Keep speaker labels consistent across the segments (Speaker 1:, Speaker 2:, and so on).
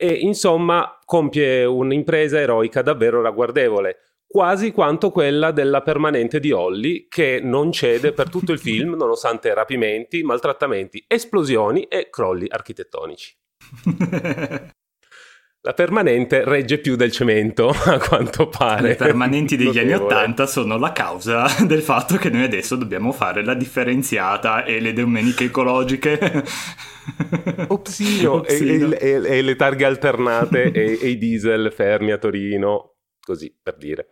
Speaker 1: e insomma compie un'impresa eroica davvero ragguardevole quasi quanto quella della permanente di Holly, che non cede per tutto il film, nonostante rapimenti, maltrattamenti, esplosioni e crolli architettonici. La permanente regge più del cemento, a quanto pare.
Speaker 2: Le permanenti degli anni Ottanta sono la causa del fatto che noi adesso dobbiamo fare la differenziata e le domeniche ecologiche.
Speaker 1: Opsino, Opsino. E, e, e, le targhe alternate e, e i diesel fermi a Torino, così per dire.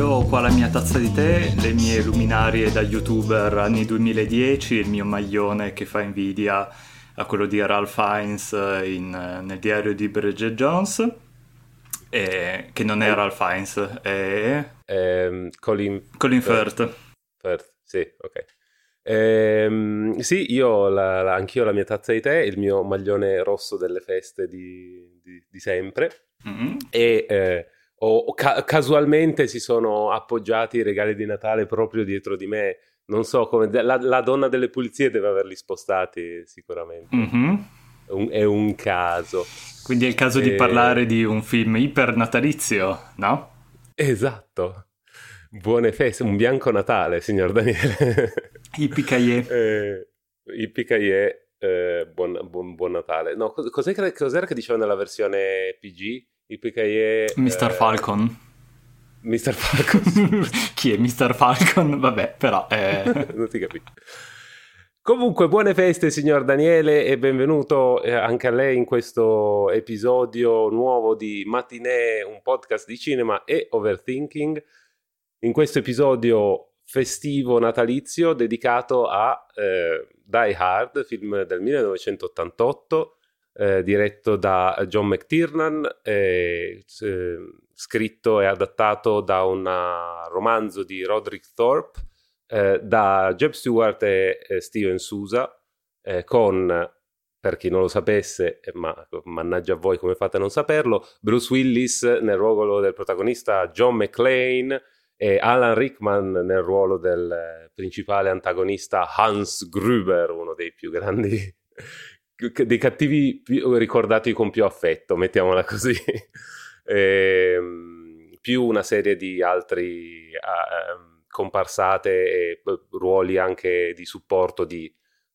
Speaker 2: Io ho qua la mia tazza di tè, le mie luminarie da youtuber anni 2010, il mio maglione che fa invidia a quello di Ralph Fiennes in, nel diario di Bridget Jones, e, che non è Ralph Fiennes, è...
Speaker 1: Um, Colin...
Speaker 2: Colin Firth.
Speaker 1: Firth, sì, ok. Ehm, sì, io ho la, la, anch'io la mia tazza di tè, il mio maglione rosso delle feste di, di, di sempre mm-hmm. e... Eh, o ca- casualmente si sono appoggiati i regali di Natale proprio dietro di me. Non so come. La, la donna delle pulizie deve averli spostati sicuramente. Mm-hmm. Un, è un caso.
Speaker 2: Quindi è il caso e... di parlare di un film iper natalizio, no?
Speaker 1: Esatto. Buone feste, un bianco Natale, signor Daniele.
Speaker 2: Ippie
Speaker 1: eh, Ippie eh, buon, buon, buon, Natale. No, cos'era, cos'era che diceva nella versione PG?
Speaker 2: Yippee Mr. Eh, Falcon.
Speaker 1: Mr. Falcon.
Speaker 2: Chi è Mr. Falcon? Vabbè, però... Eh...
Speaker 1: non ti capisco. Comunque, buone feste, signor Daniele, e benvenuto eh, anche a lei in questo episodio nuovo di Matinee, un podcast di cinema e overthinking. In questo episodio festivo natalizio dedicato a eh, Die Hard, film del 1988 eh, diretto da John McTiernan, eh, scritto e adattato da un romanzo di Roderick Thorpe, eh, da Jeb Stewart e Steven Sousa, eh, con per chi non lo sapesse, eh, ma mannaggia a voi come fate a non saperlo, Bruce Willis nel ruolo del protagonista John McClane e Alan Rickman nel ruolo del principale antagonista Hans Gruber, uno dei più grandi dei cattivi ricordati con più affetto, mettiamola così. e, ehm, più una serie di altri uh, comparsate e ruoli anche di supporto di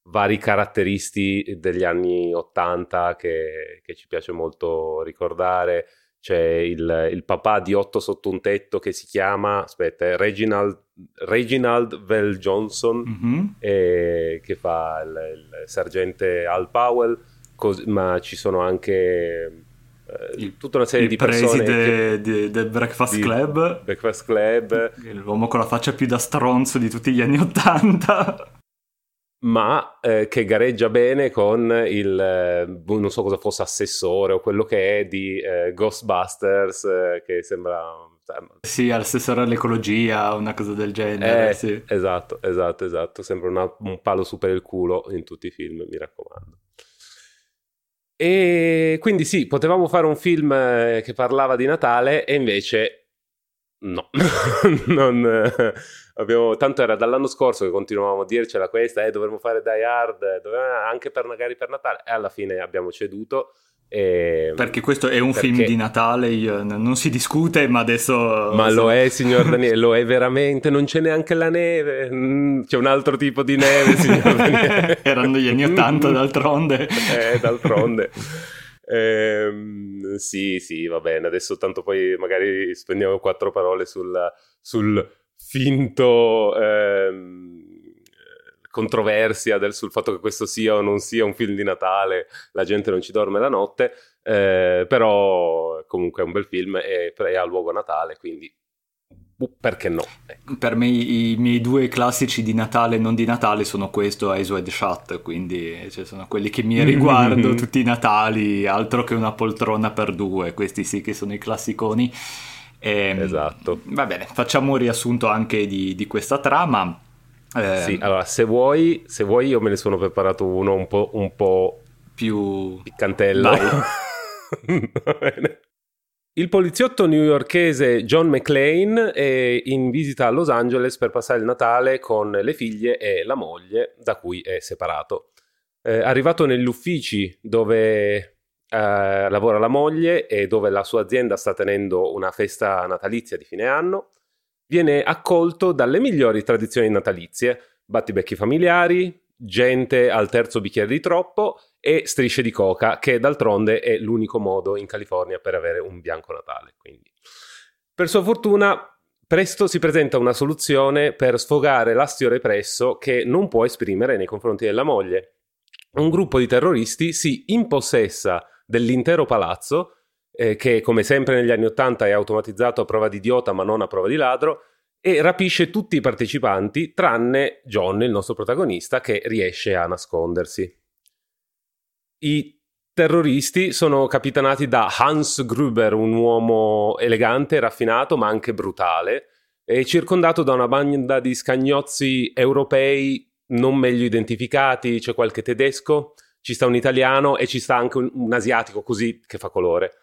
Speaker 1: vari caratteristi degli anni 80 che, che ci piace molto ricordare c'è il, il, papà di Otto sotto un tetto che si chiama, aspetta, Reginald, Reginald Vel Johnson, mm-hmm. eh, che fa il, il, sergente Al Powell, cos- ma ci sono anche eh, il, tutta una serie di persone
Speaker 2: del de, de Breakfast Club.
Speaker 1: Breakfast Club.
Speaker 2: L'uomo con la faccia più da stronzo di tutti gli anni Ottanta.
Speaker 1: Ma eh, che gareggia bene con il, eh, non so cosa fosse assessore o quello che è di eh, Ghostbusters, eh, che sembra...
Speaker 2: Sì, assessore all'ecologia, una cosa del genere.
Speaker 1: Eh,
Speaker 2: sì.
Speaker 1: Esatto, esatto, esatto. Sembra una, un palo su per il culo in tutti i film, mi raccomando. E quindi sì, potevamo fare un film eh, che parlava di Natale e invece no, non abbiamo, tanto era dall'anno scorso che continuavamo a dircela questa, eh, dovremmo fare Die Hard, dovevamo, anche per, magari per Natale, e alla fine abbiamo ceduto. E...
Speaker 2: Perché questo è un perché... film di Natale, io, non si discute, ma adesso...
Speaker 1: Ma lo è, signor Daniele, lo è veramente, non c'è neanche la neve, mm, c'è un altro tipo di neve, signor Daniele.
Speaker 2: Erano gli anni Ottanta, d'altronde.
Speaker 1: eh, d'altronde. Eh, sì, sì, va bene. Adesso tanto poi magari spendiamo quattro parole sul, sul finto ehm, controversia del, sul fatto che questo sia o non sia un film di Natale, la gente non ci dorme la notte, eh, però comunque è un bel film e, e ha luogo a Natale, quindi perché no?
Speaker 2: Ecco. Per me i, i, miei due classici di Natale e non di Natale sono questo e Eyes Wide Shut, quindi cioè, sono quelli che mi riguardo tutti i Natali, altro che una poltrona per due, questi sì che sono i classiconi.
Speaker 1: E, ehm, esatto.
Speaker 2: Va bene, facciamo un riassunto anche di, di questa trama.
Speaker 1: Eh, sì, allora se vuoi, se vuoi io me ne sono preparato uno un po', un po
Speaker 2: più bene.
Speaker 1: Il poliziotto newyorkese John McClane è in visita a Los Angeles per passare il Natale con le figlie e la moglie, da cui è separato. Eh, arrivato negli uffici dove eh, lavora la moglie e dove la sua azienda sta tenendo una festa natalizia di fine anno, viene accolto dalle migliori tradizioni natalizie, battibecchi familiari, gente al terzo bicchiere di troppo e strisce di coca, che d'altronde è l'unico modo in California per avere un bianco Natale. Quindi. Per sua fortuna, presto si presenta una soluzione per sfogare l'astio represso che non può esprimere nei confronti della moglie. Un gruppo di terroristi si impossessa dell'intero palazzo, eh, che come sempre negli anni Ottanta è automatizzato a prova di idiota ma non a prova di ladro, e rapisce tutti i partecipanti tranne John, il nostro protagonista, che riesce a nascondersi. I terroristi sono capitanati da Hans Gruber, un uomo elegante, raffinato, ma anche brutale, e circondato da una banda di scagnozzi europei non meglio identificati, c'è qualche tedesco, ci sta un italiano e ci sta anche un, un asiatico così che fa colore.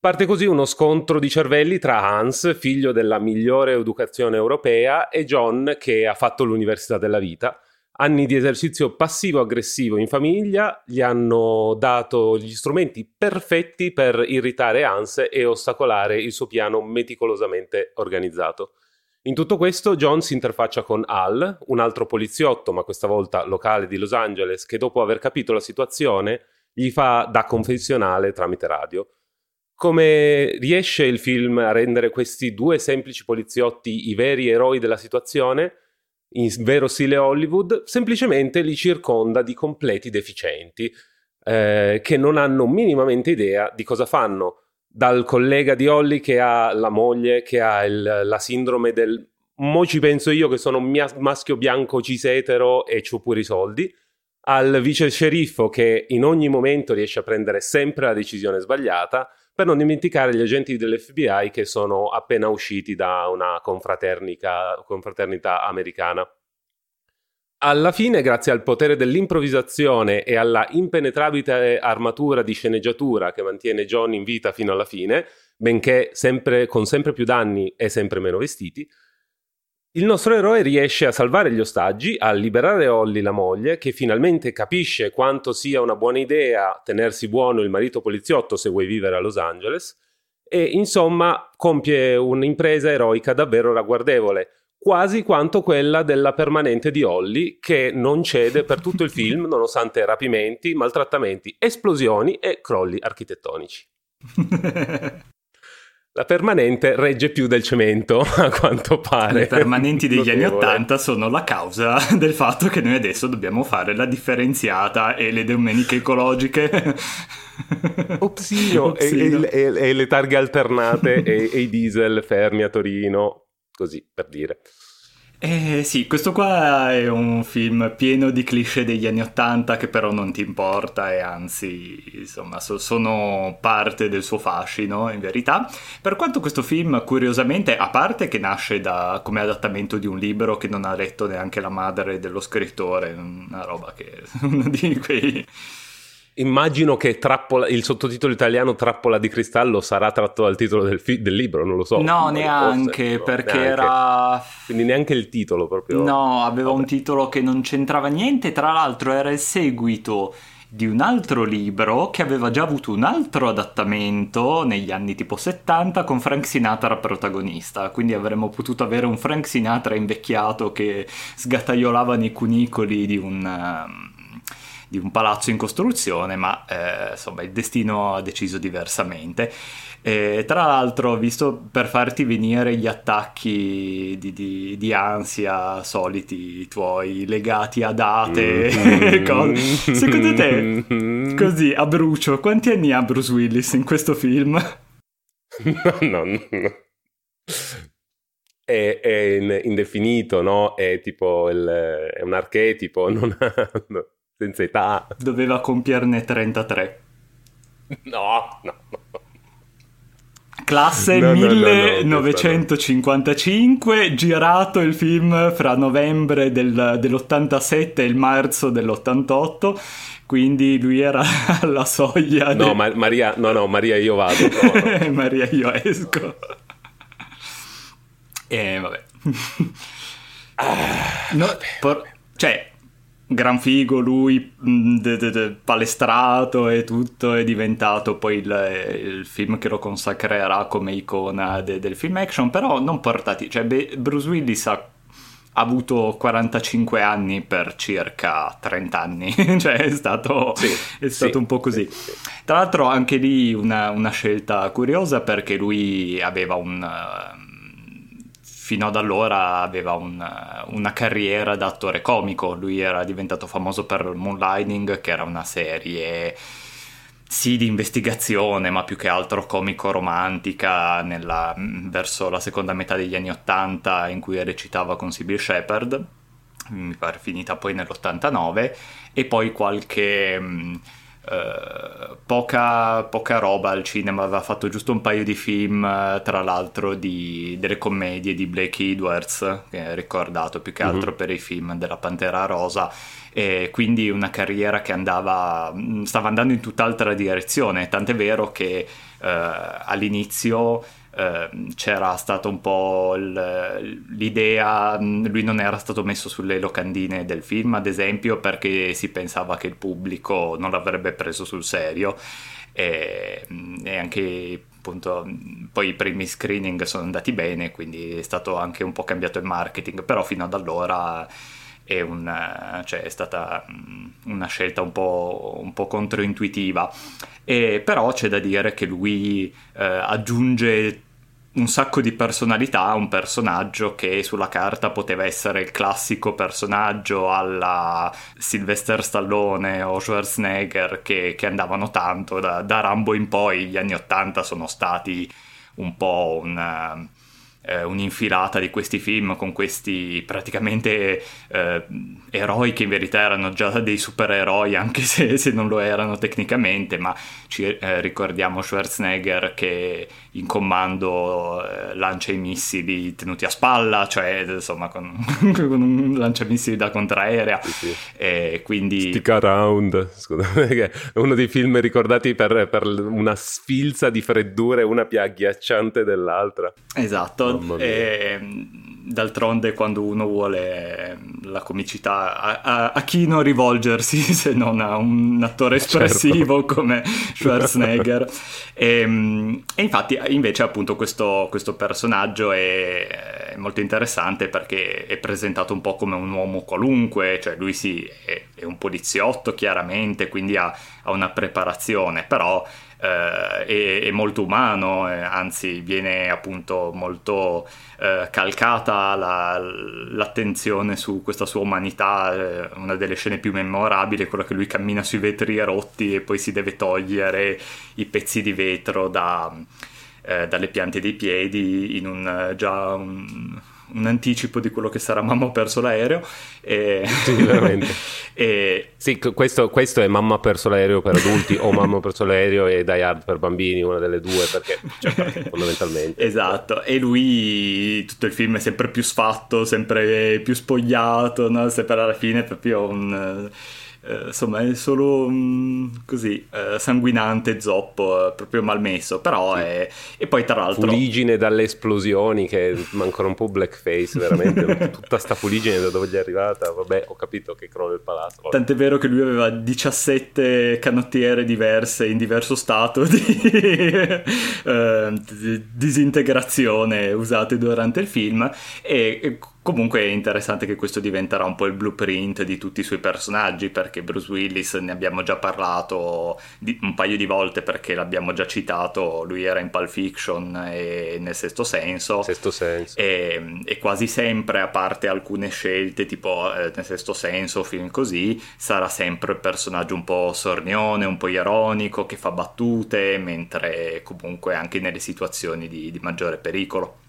Speaker 1: Parte così uno scontro di cervelli tra Hans, figlio della migliore educazione europea, e John, che ha fatto l'università della vita. Anni di esercizio passivo-aggressivo in famiglia gli hanno dato gli strumenti perfetti per irritare Hans e ostacolare il suo piano meticolosamente organizzato. In tutto questo John si interfaccia con Al, un altro poliziotto, ma questa volta locale di Los Angeles, che dopo aver capito la situazione gli fa da confessionale tramite radio. Come riesce il film a rendere questi due semplici poliziotti i veri eroi della situazione? In vero stile Hollywood, semplicemente li circonda di completi deficienti, eh, che non hanno minimamente idea di cosa fanno. Dal collega di Holly che ha la moglie, che ha il, la sindrome del mo ci penso io che sono mia, maschio bianco cisetero e c'ho pure i soldi, al vice sceriffo che in ogni momento riesce a prendere sempre la decisione sbagliata, per non dimenticare gli agenti dell'FBI che sono appena usciti da una confraternita americana. Alla fine, grazie al potere dell'improvvisazione e alla impenetrabile armatura di sceneggiatura che mantiene John in vita fino alla fine, benché sempre, con sempre più danni e sempre meno vestiti, il nostro eroe riesce a salvare gli ostaggi, a liberare Holly, la moglie, che finalmente capisce quanto sia una buona idea tenersi buono il marito poliziotto se vuoi vivere a Los Angeles, e insomma compie un'impresa eroica davvero ragguardevole, quasi quanto quella della permanente di Holly, che non cede per tutto il film nonostante rapimenti, maltrattamenti, esplosioni e crolli architettonici. La permanente regge più del cemento, a quanto pare.
Speaker 2: Le permanenti degli anni Ottanta sono la causa del fatto che noi adesso dobbiamo fare la differenziata e le domeniche ecologiche.
Speaker 1: Opsino, e, e, e, le targhe alternate e, e i diesel fermi a Torino, così per dire.
Speaker 2: Eh sì, questo qua è un film pieno di cliché degli anni Ottanta che però non ti importa e anzi, insomma, so- sono parte del suo fascino in verità. Per quanto questo film, curiosamente, a parte che nasce da, come adattamento di un libro che non ha letto neanche la madre dello scrittore, una roba che... uno di quei
Speaker 1: Immagino che trappola, il sottotitolo italiano Trappola di cristallo sarà tratto dal titolo del, fi- del libro, non lo so.
Speaker 2: No, neanche, forse, perché neanche. era...
Speaker 1: Quindi neanche il titolo proprio.
Speaker 2: No, aveva Vabbè. un titolo che non c'entrava niente, tra l'altro era il seguito di un altro libro che aveva già avuto un altro adattamento negli anni tipo 70 con Frank Sinatra protagonista, quindi avremmo potuto avere un Frank Sinatra invecchiato che sgattaiolava nei cunicoli di un... Um di un palazzo in costruzione, ma eh, insomma il destino ha deciso diversamente. E, tra l'altro, visto per farti venire gli attacchi di, di, di ansia soliti tuoi legati a date, mm-hmm. secondo te, così a brucio, quanti anni ha Bruce Willis in questo film?
Speaker 1: no, no, no. È, è, indefinito, no? È tipo il, è un archetipo, non ha, no senza età.
Speaker 2: Doveva compierne 33.
Speaker 1: No, no, no.
Speaker 2: Classe no, 1955, no, no, girato il film fra novembre del, dell'87 e il marzo dell'88, quindi lui era alla soglia.
Speaker 1: No, de... ma- Maria, no, no, Maria, io vado.
Speaker 2: Maria, io esco. E vabbè. no, por- cioè, gran figo lui de, de, de, palestrato e tutto è diventato poi il, il, film che lo consacrerà come icona del film action però non portati cioè Bruce Willis ha, ha avuto 45 anni per circa 30 anni cioè è stato, sì, è stato sì, un po' così. Sì, tra l'altro anche lì una, una scelta curiosa perché lui aveva un fino ad allora aveva un, una carriera da attore comico, lui era diventato famoso per Moonlighting, che era una serie sì di investigazione, ma più che altro comico-romantica nella, verso la seconda metà degli anni Ottanta in cui recitava con Sybil Shepard, mi pare finita poi nell'89, e poi qualche eh, poca, poca, roba al cinema, aveva fatto giusto un paio di film, eh, tra l'altro di, delle commedie di Blake Edwards, che è ricordato più che mhm. altro mm-hmm. per i film della Pantera Rosa, e quindi una carriera che andava, mm, stava andando in tutt'altra direzione, tant'è vero che eh, all'inizio Ehm, c'era stata un po' l'idea, lui non era stato messo sulle locandine del film, ad esempio, perché si pensava che il pubblico non l'avrebbe preso sul serio e, e anche appunto poi i primi screening sono andati bene, quindi è stato anche un po' cambiato il marketing, però fino ad allora è, una, cioè è stata una scelta un po', un po controintuitiva. E, però c'è da dire che lui eh, aggiunge un sacco di personalità un personaggio che sulla carta poteva essere il classico personaggio alla Sylvester Stallone o Schwarzenegger che, che andavano tanto. Da, da, Rambo in poi gli anni 80 sono stati un po' un eh, un'infilata di questi film con questi praticamente eh, eroi che in verità erano già dei supereroi anche se, se non lo erano tecnicamente, ma ci eh, ricordiamo Schwarzenegger che in comando eh, lancia i missili tenuti a spalla, cioè insomma con, con un lanciamissili da contraerea. Sì, sì. E quindi...
Speaker 1: Stick Around, scusate, è uno dei film ricordati per, per una sfilza di freddure, una più agghiacciante dell'altra.
Speaker 2: Esatto, e, d'altronde quando uno vuole la comicità, a, a, a, chi non rivolgersi se non a un attore certo. espressivo certo. come Schwarzenegger? e, e, infatti invece appunto questo, questo personaggio è, è, molto interessante perché è presentato un po' come un uomo qualunque, cioè lui sì, è, è un poliziotto chiaramente, quindi ha, ha una preparazione, però eh, è, è, molto umano, eh, anzi viene appunto molto eh, calcata la, l'attenzione su questa sua umanità, eh, una delle scene più memorabili è quella che lui cammina sui vetri rotti e poi si deve togliere i pezzi di vetro da, eh, dalle piante dei piedi in un già un, un anticipo di quello che sarà Mamma ha perso l'aereo. E...
Speaker 1: Sì, veramente. e... Sì, questo, questo, è Mamma ha perso l'aereo per adulti o Mamma ha perso l'aereo e Die Hard per bambini, una delle due, perché cioè, fondamentalmente...
Speaker 2: esatto, e lui tutto il film è sempre più sfatto, sempre più spogliato, no? sempre alla fine è proprio un eh, insomma è solo mh, mm, così uh, sanguinante, zoppo, uh, proprio malmesso, però sì. è... E poi tra l'altro...
Speaker 1: Fuligine dalle esplosioni, che ancora un po' blackface, veramente, tutta sta fuligine da dove gli è arrivata, vabbè, ho capito che crolla il palazzo. Vabbè.
Speaker 2: Tant'è vero che lui aveva 17 canottiere diverse in diverso stato di, di disintegrazione usate durante il film e Comunque è interessante che questo diventerà un po' il blueprint di tutti i suoi personaggi perché Bruce Willis ne abbiamo già parlato un paio di volte perché l'abbiamo già citato, lui era in Pulp Fiction e nel sesto senso.
Speaker 1: Sesto senso.
Speaker 2: E, e quasi sempre, a parte alcune scelte tipo eh, nel sesto senso, film così, sarà sempre il personaggio un po' sornione, un po' ironico, che fa battute, mentre comunque anche nelle situazioni di, di maggiore pericolo.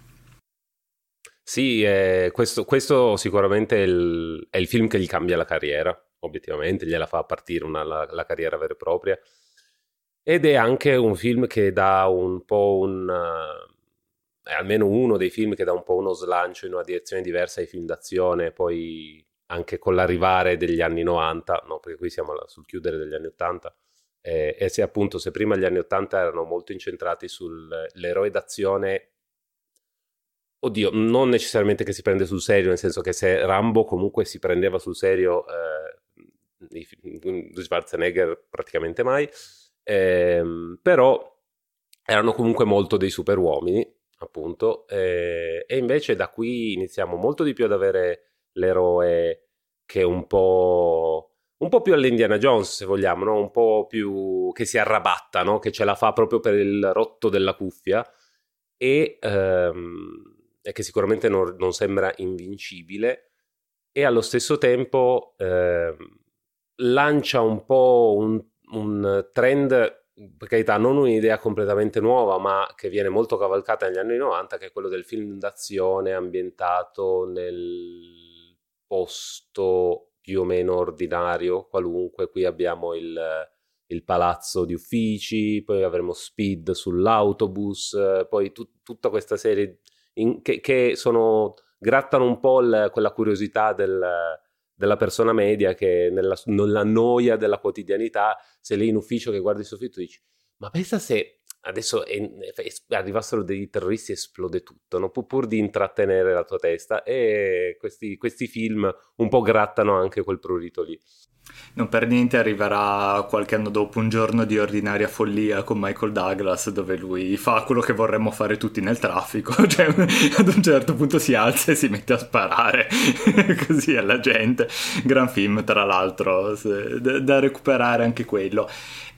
Speaker 1: Sì, eh, questo, questo, sicuramente è il, è il, film che gli cambia la carriera, obiettivamente, gliela fa partire una, la, la, carriera vera e propria. ed è anche un film che dà un po' un... è almeno uno dei film che dà un po' uno slancio in una direzione diversa ai film d'azione, poi anche con l'arrivare degli anni 90, no, perché qui siamo sul chiudere degli anni 80, eh, e se appunto se prima gli anni 80 erano molto incentrati sull'eroe d'azione, oddio, non necessariamente che si prende sul serio, nel senso che se Rambo comunque si prendeva sul serio, eh, Schwarzenegger praticamente mai, eh, però erano comunque molto dei super uomini, appunto, eh, e invece da qui iniziamo molto di più ad avere l'eroe che è un po', un po' più all'Indiana Jones, se vogliamo, no? un po' più che si arrabatta, no? che ce la fa proprio per il rotto della cuffia e, ehm, e che sicuramente non, non, sembra invincibile e allo stesso tempo ehm, lancia un po' un, un trend per carità, non un'idea completamente nuova, ma che viene molto cavalcata negli anni 90, che è quello del film d'azione ambientato nel posto più o meno ordinario, qualunque. Qui abbiamo il, il palazzo di uffici, poi avremo Speed sull'autobus, poi tu, tutta questa serie in, che, che, sono, grattano un po' il, quella curiosità del, della persona media che nella, nella noia della quotidianità, se lei in ufficio che guardi il soffitto dici ma pensa se adesso è, è, arrivassero dei terroristi esplode tutto, no? pur, di intrattenere la tua testa e questi, questi, film un po' grattano anche quel prurito lì.
Speaker 2: Non per niente arriverà qualche anno dopo un giorno di ordinaria follia con Michael Douglas dove lui fa quello che vorremmo fare tutti nel traffico, cioè ad un certo punto si alza e si mette a sparare così alla gente. Gran film tra l'altro, da recuperare anche quello.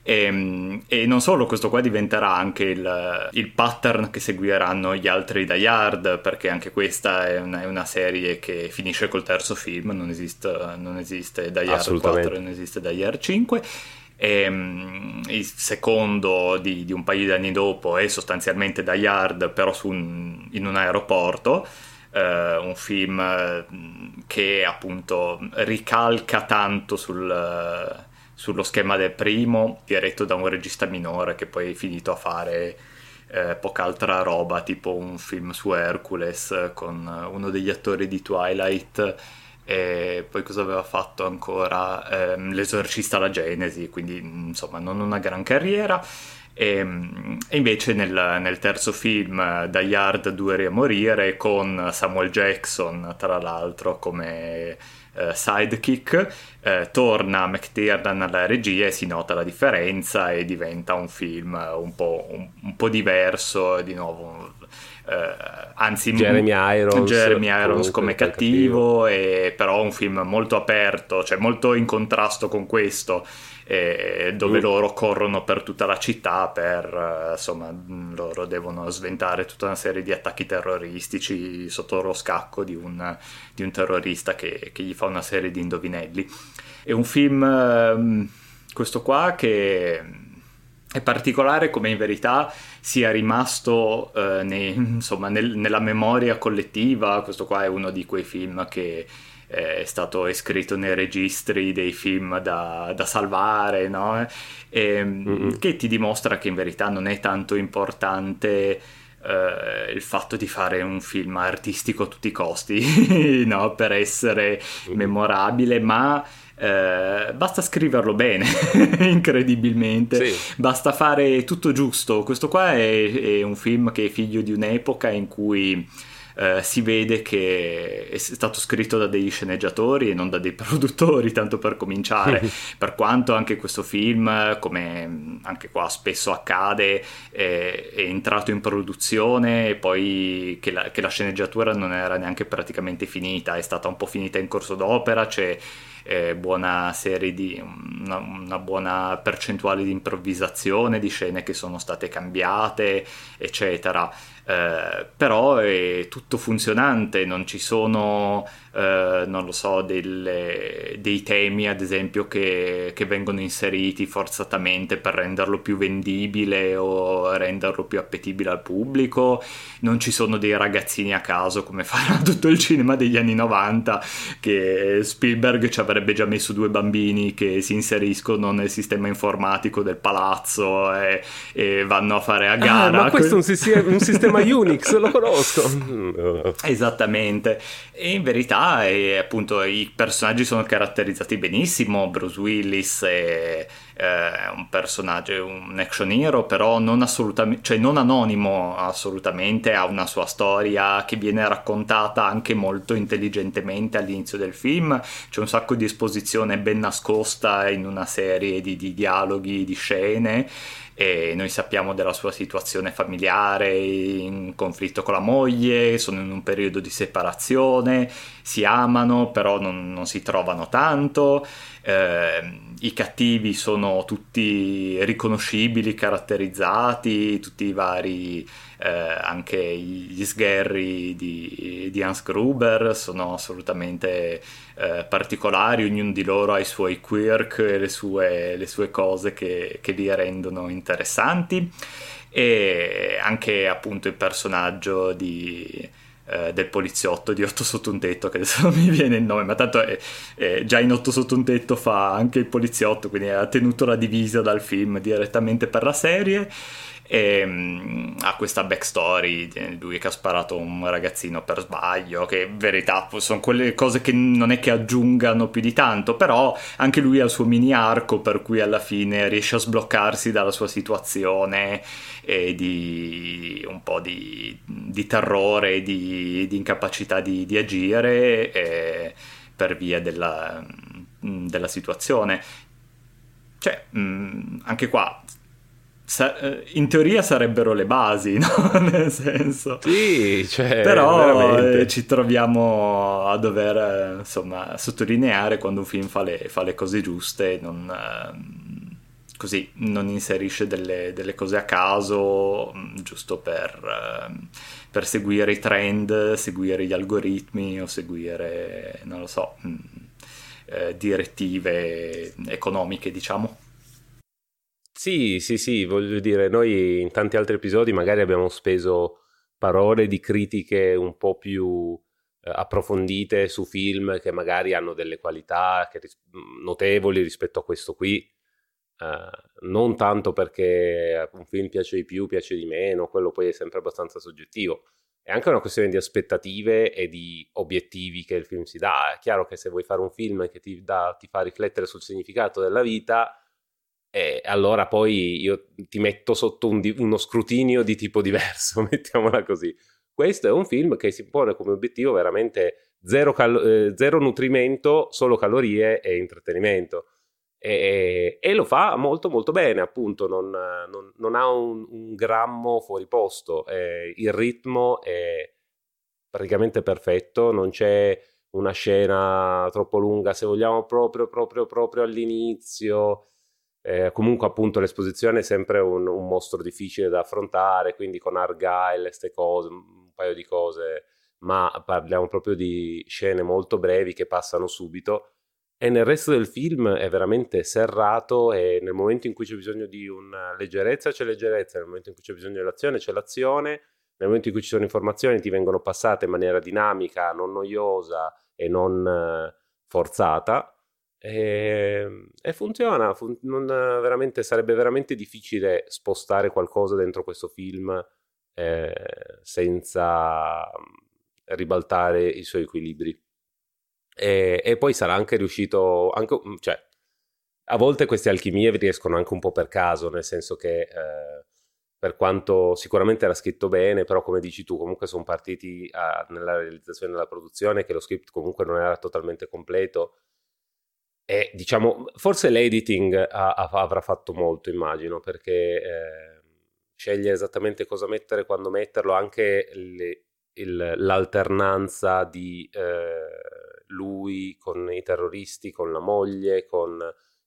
Speaker 2: E, ehm, e, non solo, questo qua diventerà anche il, il, pattern che seguiranno gli altri Die Hard, perché anche questa è una, è una serie che finisce col terzo film, non esiste, non esiste Die Hard 4, non esiste Die Hard 5. E, il secondo di, di, un paio di anni dopo è sostanzialmente Die Hard, però un, in un aeroporto. Uh, un film che appunto ricalca tanto sul, sullo schema del primo, diretto da un regista minore che poi è finito a fare eh, poca altra roba, tipo un film su Hercules con uno degli attori di Twilight e poi cosa aveva fatto ancora? Eh, L'esorcista alla Genesi, quindi insomma non una gran carriera. E, e invece nel, nel, terzo film, Die Hard Due a morire, con Samuel Jackson, tra l'altro, come eh, sidekick, eh, torna McTiernan alla regia e si nota la differenza e diventa un film un po', un, un po diverso, di nuovo eh, anzi
Speaker 1: Jeremy Irons,
Speaker 2: Jeremy Irons come cattivo, cattivo. E, però un film molto aperto cioè molto in contrasto con questo eh, dove mm. loro corrono per tutta la città per eh, insomma loro devono sventare tutta una serie di attacchi terroristici sotto lo scacco di un, di un terrorista che, che, gli fa una serie di indovinelli è un film ehm, questo qua che è particolare come in verità sia rimasto eh, nei, insomma, nel, nella memoria collettiva. Questo qua è uno di quei film che è stato iscritto nei registri dei film da, da salvare, no? e, mm-hmm. che ti dimostra che in verità non è tanto importante. Uh, il fatto di fare un film artistico a tutti i costi no? per essere memorabile, ma eh, basta scriverlo bene, incredibilmente, sì. basta fare tutto giusto. Questo qua è, è, un film che è figlio di un'epoca in cui eh, si vede che è stato scritto da degli sceneggiatori e non da dei produttori, tanto per cominciare, per quanto anche questo film, come anche qua spesso accade, è, è entrato in produzione e poi che la, che la sceneggiatura non era neanche praticamente finita, è stata un po' finita in corso d'opera, c'è eh, buona serie di una, una, buona percentuale di improvvisazione di scene che sono state cambiate eccetera eh, però è tutto funzionante, non ci sono, eh, non lo so, delle, dei temi ad esempio che, che, vengono inseriti forzatamente per renderlo più vendibile o renderlo più appetibile al pubblico, non ci sono dei ragazzini a caso come farà tutto il cinema degli anni 90 che Spielberg ci avrebbe già messo due bambini che si inseriscono nel sistema informatico del palazzo e, e vanno a fare a gara.
Speaker 1: Ah, ma questo è un, sistema, un sistema Unix, lo conosco.
Speaker 2: Esattamente. E in verità, è, appunto, i personaggi sono caratterizzati benissimo. Bruce Willis è, è un personaggio, un action hero, però non assolutamente, cioè non anonimo assolutamente, ha una sua storia che viene raccontata anche molto intelligentemente all'inizio del film. C'è un sacco di esposizione ben nascosta in una serie di, di dialoghi, di scene e noi sappiamo della sua situazione familiare, in conflitto con la moglie, sono in un periodo di separazione, si amano però non, non si trovano tanto, eh, i cattivi sono tutti riconoscibili, caratterizzati, tutti i vari eh, anche gli sgherri di, di, Hans Gruber sono assolutamente eh, particolari, ognuno di loro ha i suoi quirk e le sue, le sue cose che, che li rendono interessanti. E anche appunto il personaggio di, eh, del poliziotto di Otto sotto un tetto, che adesso non mi viene il nome, ma tanto è, è, già in Otto sotto un tetto fa anche il poliziotto, quindi ha tenuto la divisa dal film direttamente per la serie e um, ha questa backstory lui che ha sparato un ragazzino per sbaglio che in verità sono quelle cose che non è che aggiungano più di tanto però anche lui ha il suo mini arco per cui alla fine riesce a sbloccarsi dalla sua situazione e di un po' di, di terrore di, di incapacità di, di agire e, per via della, della situazione. Cioè, mh, anche qua Sa- eh, in teoria sarebbero le basi, no? Nel senso.
Speaker 1: Sì, cioè,
Speaker 2: Però veramente. Eh, ci troviamo a dover, eh, insomma, sottolineare quando un film fa le, fa le cose giuste, non, così, non inserisce delle, delle, cose a caso, mm, giusto per, per, seguire i trend, seguire gli algoritmi o seguire, non lo so, mm, direttive economiche, diciamo.
Speaker 1: Sì, sì, sì, voglio dire, noi in tanti altri episodi magari abbiamo speso parole di critiche un po' più eh, approfondite su film che magari hanno delle qualità ris- notevoli rispetto a questo qui. Uh, non tanto perché un film piace di più, piace di meno, quello poi è sempre abbastanza soggettivo. È anche una questione di aspettative e di obiettivi che il film si dà. È chiaro che se vuoi fare un film che ti, dà, ti fa riflettere sul significato della vita, e allora poi io ti metto sotto un di- uno scrutinio di tipo diverso, mettiamola così. Questo è un film che si pone come obiettivo veramente zero, cal- eh, zero nutrimento, solo calorie e intrattenimento. E, e, lo fa molto molto bene, appunto, non, non, non ha un, un, grammo fuori posto, eh, il ritmo è praticamente perfetto, non c'è una scena troppo lunga, se vogliamo proprio proprio proprio all'inizio eh, comunque appunto l'esposizione è sempre un, un, mostro difficile da affrontare, quindi con Argyle, queste cose, un paio di cose, ma parliamo proprio di scene molto brevi che passano subito. E nel resto del film è veramente serrato e nel momento in cui c'è bisogno di una leggerezza c'è leggerezza, nel momento in cui c'è bisogno dell'azione c'è l'azione, nel momento in cui ci sono informazioni ti vengono passate in maniera dinamica, non noiosa e non eh, forzata e, ehm, e funziona, fun- veramente, sarebbe veramente difficile spostare qualcosa dentro questo film eh, senza mm, ribaltare i suoi equilibri. E, e poi sarà anche riuscito, anche, mm, cioè, a volte queste alchimie riescono anche un po' per caso, nel senso che eh, per quanto sicuramente era scritto bene, però come dici tu, comunque sono partiti a, nella realizzazione della produzione, che lo script comunque non era totalmente completo e diciamo, forse l'editing ha, ha, avrà fatto molto, immagino, perché eh, sceglie esattamente cosa mettere, quando metterlo, anche le, il, l'alternanza di eh, lui con i terroristi, con la moglie, con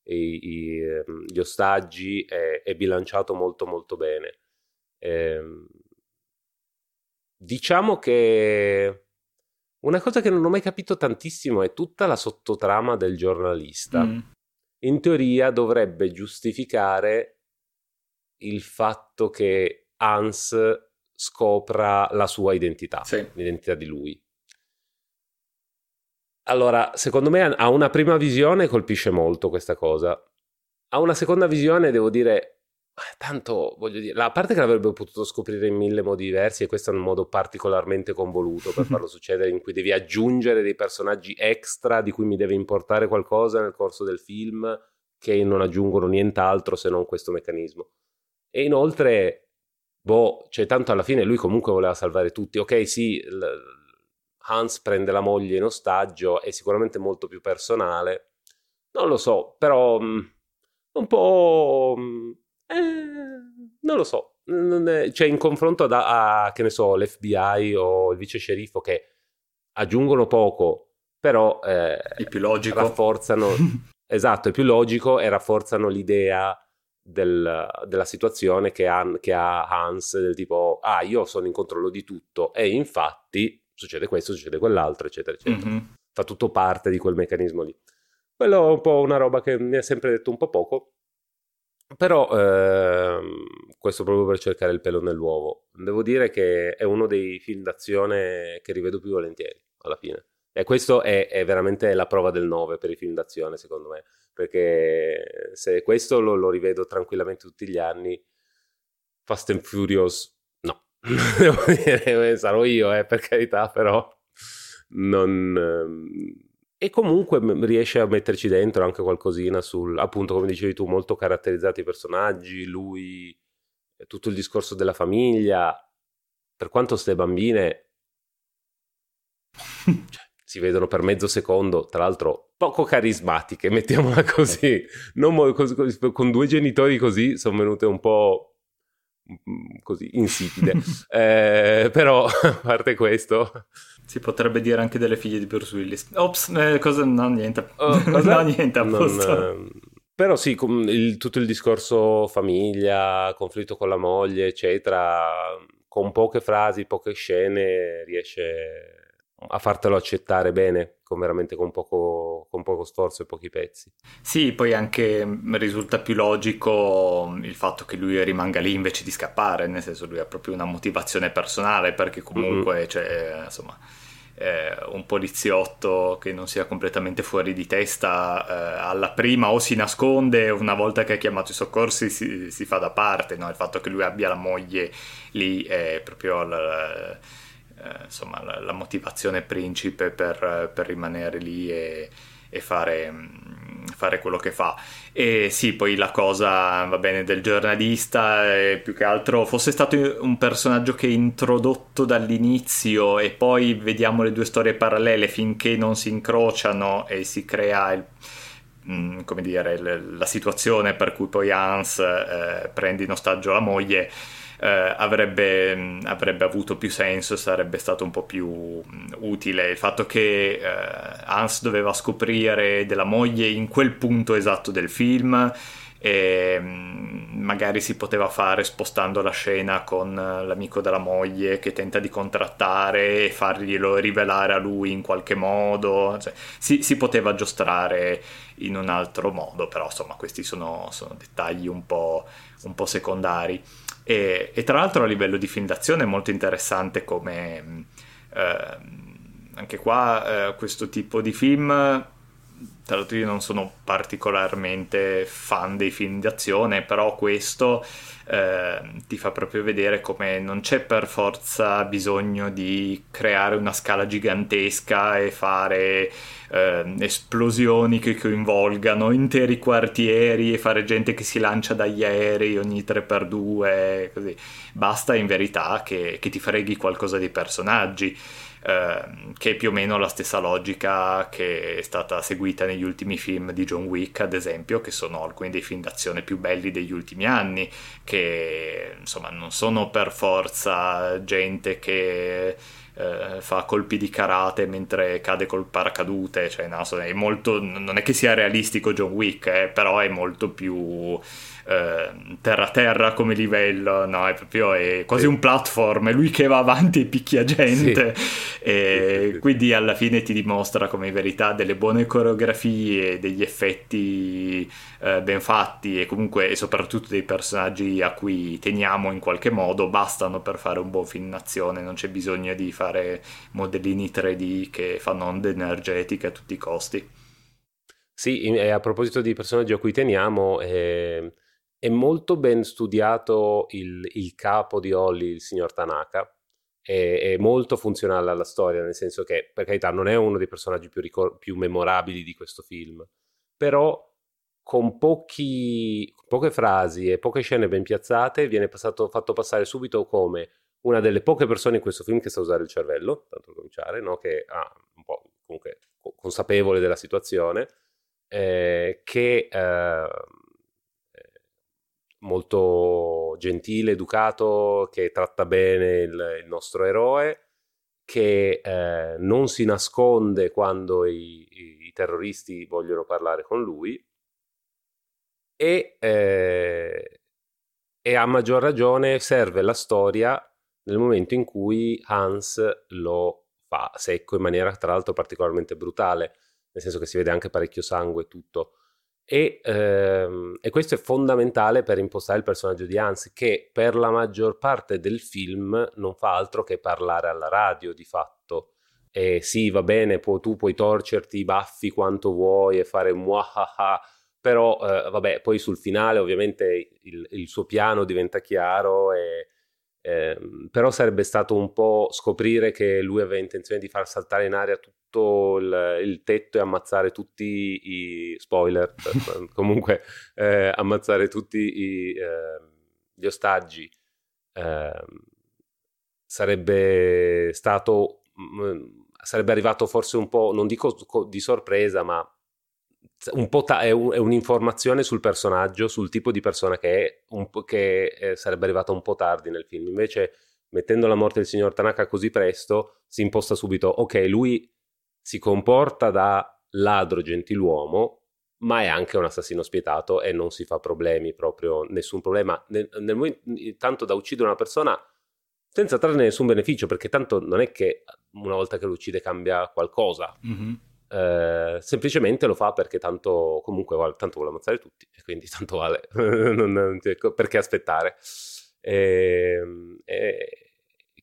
Speaker 1: i, i, ehm, gli ostaggi, è, è, bilanciato molto molto bene. E, ehm, diciamo che una cosa che non ho mai capito tantissimo è tutta la sottotrama del giornalista. Mm. In teoria dovrebbe giustificare il fatto che Hans scopra la sua identità, sì. l'identità di lui. Allora, secondo me a una prima visione colpisce molto questa cosa. A una seconda visione devo dire tanto voglio dire, a parte che l'avrebbe potuto scoprire in mille modi diversi e questo è un modo particolarmente convoluto per farlo succedere in cui devi aggiungere dei personaggi extra di cui mi deve importare qualcosa nel corso del film che non aggiungono nient'altro se non questo meccanismo. E inoltre, boh, cioè tanto alla fine lui comunque voleva salvare tutti. Ok, sì, Hans prende la moglie in ostaggio, è sicuramente molto più personale. Non lo so, però mh, mm, un po' mm, eh, non lo so. Cioè, in confronto a, a, che ne so, l'FBI o il vice sceriffo che aggiungono poco, però eh,
Speaker 2: è più logico.
Speaker 1: rafforzano. esatto, è più logico e rafforzano l'idea del, della situazione che ha, che ha, Hans, del tipo, ah, io sono in controllo di tutto e infatti succede questo, succede quell'altro, eccetera, eccetera. Mm-hmm. Fa tutto parte di quel meccanismo lì. Quello è un po' una roba che mi ha sempre detto un po' poco, però ehm, questo proprio per cercare il pelo nell'uovo. Devo dire che è uno dei film d'azione che rivedo più volentieri alla fine. E questo è, è veramente la prova del 9 per i film d'azione, secondo me. Perché se questo lo, lo rivedo tranquillamente tutti gli anni, Fast and Furious, no. Devo dire, sarò io, eh, per carità, però non ehm, e comunque riesce a metterci dentro anche qualcosina sul, appunto come dicevi tu, molto caratterizzati i personaggi, lui, tutto il discorso della famiglia, per quanto ste bambine cioè, si vedono per mezzo secondo, tra l'altro poco carismatiche, mettiamola così, mo- così con due genitori così sono venute un po' mm, così insipide, eh, però a parte questo
Speaker 2: si potrebbe dire anche delle figlie di Bruce Willis. Ops, eh, cosa? No, niente. Oh, cosa? no, niente, a posto.
Speaker 1: Non, eh, però sì, il, tutto il discorso famiglia, conflitto con la moglie, eccetera, con poche frasi, poche scene, riesce a fartelo accettare bene, con veramente con poco, con poco sforzo e pochi pezzi.
Speaker 2: Sì, poi anche risulta più logico il fatto che lui rimanga lì invece di scappare, nel senso lui ha proprio una motivazione personale, perché comunque, mm-hmm. cioè, insomma eh, un poliziotto che non sia completamente fuori di testa eh, alla prima o si nasconde una volta che ha chiamato i soccorsi si, si fa da parte no? il fatto che lui abbia la moglie lì è proprio la, eh, insomma, la, la motivazione principe per, per rimanere lì e, e fare fare quello che fa. E sì, poi la cosa, va bene, del giornalista, più che altro fosse stato un personaggio che è introdotto dall'inizio e poi vediamo le due storie parallele finché non si incrociano e si crea il mm, come dire, la situazione per cui poi Hans eh, prende in ostaggio la moglie eh, avrebbe, avrebbe, avuto più senso sarebbe stato un po' più utile. Il fatto che eh, Hans doveva scoprire della moglie in quel punto esatto del film e magari si poteva fare spostando la scena con l'amico della moglie che tenta di contrattare e farglielo rivelare a lui in qualche modo cioè, si, si, poteva giostrare in un altro modo però insomma questi sono, sono dettagli un po', un po' secondari e, e, tra l'altro a livello di film d'azione è molto interessante come eh, anche qua eh, questo tipo di film tra l'altro io non sono particolarmente fan dei film d'azione, però questo eh, ti fa proprio vedere come non c'è per forza bisogno di creare una scala gigantesca e fare eh, esplosioni che coinvolgano interi quartieri e fare gente che si lancia dagli aerei ogni 3x2, così. Basta in verità che, che ti freghi qualcosa dei personaggi. Ehm, che è più o meno la stessa logica che è stata seguita negli ultimi film di John Wick, ad esempio, che sono alcuni dei film d'azione più belli degli ultimi anni, che insomma non sono per forza gente che eh, fa colpi di karate mentre cade col paracadute, cioè no, è molto, non è che sia realistico John Wick, eh, però è molto più eh, terra terra come livello, no, è proprio è quasi un platform, è lui che va avanti e picchia gente sì. e sì, quindi alla fine ti dimostra come in verità delle buone coreografie, degli effetti eh, ben fatti e comunque e soprattutto dei personaggi a cui teniamo in qualche modo bastano per fare un buon film nazione, non c'è bisogno di fare modellini 3D che fanno onde energetiche a tutti i costi.
Speaker 1: Sì, e a proposito di personaggi a cui teniamo, eh, è molto ben studiato il, il capo di Holly, il signor Tanaka, è, molto funzionale alla storia, nel senso che, per carità, non è uno dei personaggi più, ricor- più memorabili di questo film, però con pochi, poche frasi e poche scene ben piazzate viene passato, fatto passare subito come una delle poche persone in questo film che sa usare il cervello, tanto per cominciare, no? che ha un po' comunque consapevole della situazione, eh, che eh, molto gentile, educato, che tratta bene il, il nostro eroe, che eh, non si nasconde quando i, i, i, terroristi vogliono parlare con lui e, eh, e a maggior ragione serve la storia nel momento in cui Hans lo fa secco in maniera tra l'altro particolarmente brutale, nel senso che si vede anche parecchio sangue e tutto. E, ehm, e, questo è fondamentale per impostare il personaggio di Hans, che per la maggior parte del film non fa altro che parlare alla radio di fatto. E sì, va bene, pu- tu puoi torcerti i baffi quanto vuoi e fare muahaha, però eh, vabbè, poi sul finale ovviamente il, il suo piano diventa chiaro e, eh, però sarebbe stato un po' scoprire che lui aveva intenzione di far saltare in aria tutto il, il tetto e ammazzare tutti i spoiler, comunque eh, ammazzare tutti i, eh, gli ostaggi. Ehm, sarebbe stato, mh, sarebbe arrivato forse un po', non dico di sorpresa, ma un po' ta- è, un, è, un'informazione sul personaggio, sul tipo di persona che è, un che eh, sarebbe arrivata un po' tardi nel film. Invece, mettendo la morte del signor Tanaka così presto, si imposta subito, ok, lui si comporta da ladro gentiluomo, ma è anche un assassino spietato e non si fa problemi, proprio nessun problema. Nel, nel momento, tanto da uccidere una persona senza trarne nessun beneficio, perché tanto non è che una volta che lo uccide cambia qualcosa. Mm-hmm eh, semplicemente lo fa perché tanto comunque vuole, tanto vuole ammazzare tutti e quindi tanto vale non, perché aspettare. E, ehm, e,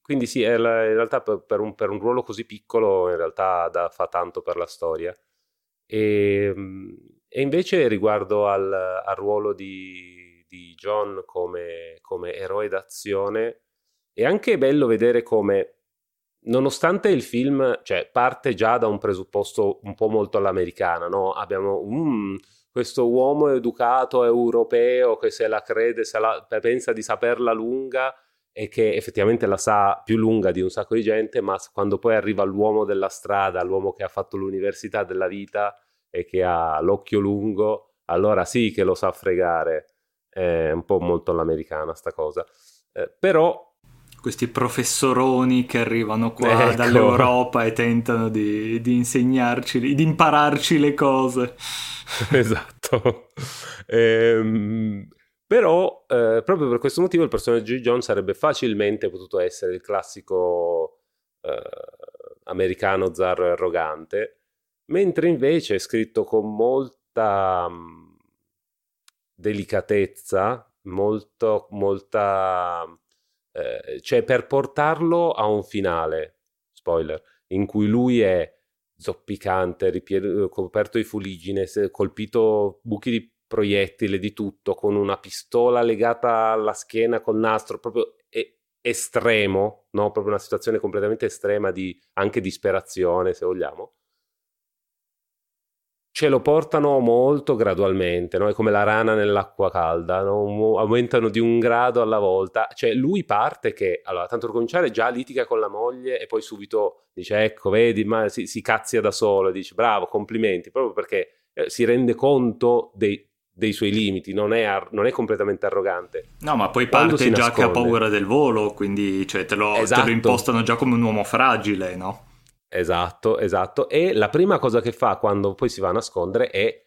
Speaker 1: quindi sì in realtà per un, per un, ruolo così piccolo in realtà da, fa tanto per la storia. E, ehm, e invece riguardo al, al ruolo di, di John come, come eroe d'azione è anche bello vedere come nonostante il film cioè, parte già da un presupposto un po' molto all'americana, no? abbiamo mm, questo uomo educato europeo che se la crede, se la, pensa di saperla lunga e che effettivamente la sa più lunga di un sacco di gente, ma quando poi arriva l'uomo della strada, l'uomo che ha fatto l'università della vita e che ha l'occhio lungo, allora sì che lo sa fregare. È un po' molto all'americana sta cosa. Eh, però
Speaker 2: questi professoroni che arrivano qua ecco. dall'Europa e tentano di, di, insegnarci, di impararci le cose.
Speaker 1: esatto. Ehm, però, eh, proprio per questo motivo, il personaggio di John sarebbe facilmente potuto essere il classico eh, americano zarro e arrogante, mentre invece è scritto con molta mh, mm, delicatezza, molto, molta eh, cioè per portarlo a un finale, spoiler, in cui lui è zoppicante, ripied- coperto di fuligine, colpito buchi di proiettile, di tutto, con una pistola legata alla schiena col nastro, proprio e- estremo, no? proprio una situazione completamente estrema di anche disperazione, se vogliamo ce lo portano molto gradualmente, no? è come la rana nell'acqua calda, no? aumentano di un grado alla volta, cioè lui parte che, allora, tanto per cominciare già litiga con la moglie e poi subito dice ecco, vedi, ma si, si cazzia da solo, dice bravo, complimenti, proprio perché eh, si rende conto dei, dei suoi limiti, non è, ar- non è, completamente arrogante.
Speaker 2: No, ma poi Quando parte già che ha paura del volo, quindi cioè, te, lo, esatto. te lo impostano già come un uomo fragile, no?
Speaker 1: Esatto, esatto. E la prima cosa che fa quando poi si va a nascondere è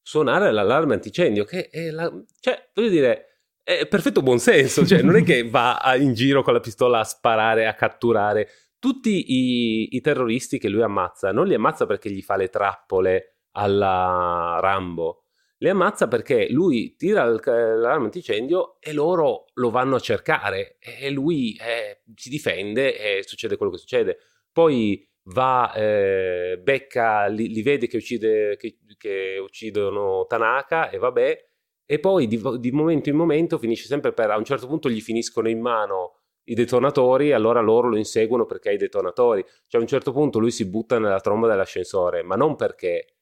Speaker 1: suonare l'allarme antincendio, che è la... cioè, voglio dire, è perfetto buonsenso, cioè non è che va in giro con la pistola a sparare, a catturare. Tutti i, i terroristi che lui ammazza, non li ammazza perché gli fa le trappole alla Rambo, li ammazza perché lui tira l'allarme antincendio e loro lo vanno a cercare e lui eh, si difende e succede quello che succede. Poi va, eh, becca, li, li, vede che, uccide, che, che, uccidono Tanaka e vabbè, e poi di, di, momento in momento finisce sempre per, a un certo punto gli finiscono in mano i detonatori, allora loro lo inseguono perché ha i detonatori. Cioè a un certo punto lui si butta nella tromba dell'ascensore, ma non perché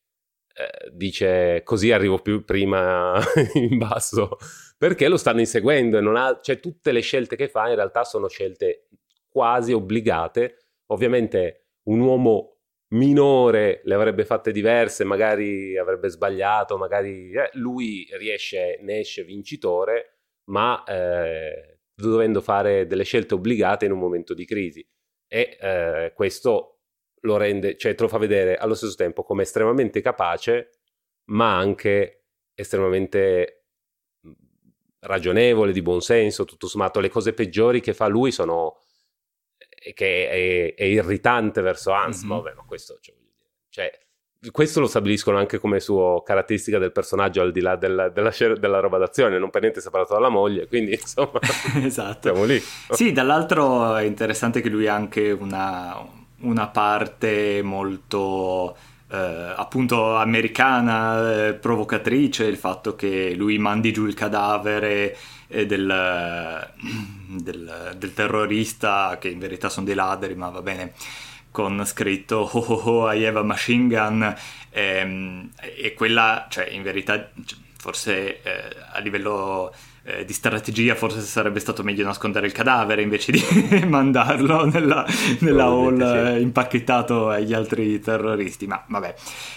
Speaker 1: eh, dice così arrivo più prima in basso, perché lo stanno inseguendo e non ha, cioè tutte le scelte che fa in realtà sono scelte quasi obbligate. Ovviamente un uomo minore le avrebbe fatte diverse, magari avrebbe sbagliato, magari eh, lui riesce, ne esce vincitore, ma eh, dovendo fare delle scelte obbligate in un momento di crisi. E eh, questo lo rende, cioè te lo fa vedere allo stesso tempo come estremamente capace, ma anche estremamente ragionevole, di buon senso, tutto sommato. Le cose peggiori che fa lui sono che è, è, irritante verso Hans, mm-hmm. vabbè, ma questo, cioè, cioè, questo lo stabiliscono anche come sua caratteristica del personaggio al di là della, della, della roba d'azione, non per niente separato dalla moglie, quindi insomma esatto. siamo lì.
Speaker 2: Sì, dall'altro è interessante che lui ha anche una, una parte molto... Eh, appunto americana, eh, provocatrice, il fatto che lui mandi giù il cadavere eh, del, del, del, terrorista, che in verità sono dei ladri, ma va bene, con scritto oh oh oh I have a machine gun, ehm, e quella, cioè in verità, forse eh, a livello eh, di strategia forse sarebbe stato meglio nascondere il cadavere invece di mandarlo nella, nella hall sì. impacchettato agli altri terroristi, ma vabbè.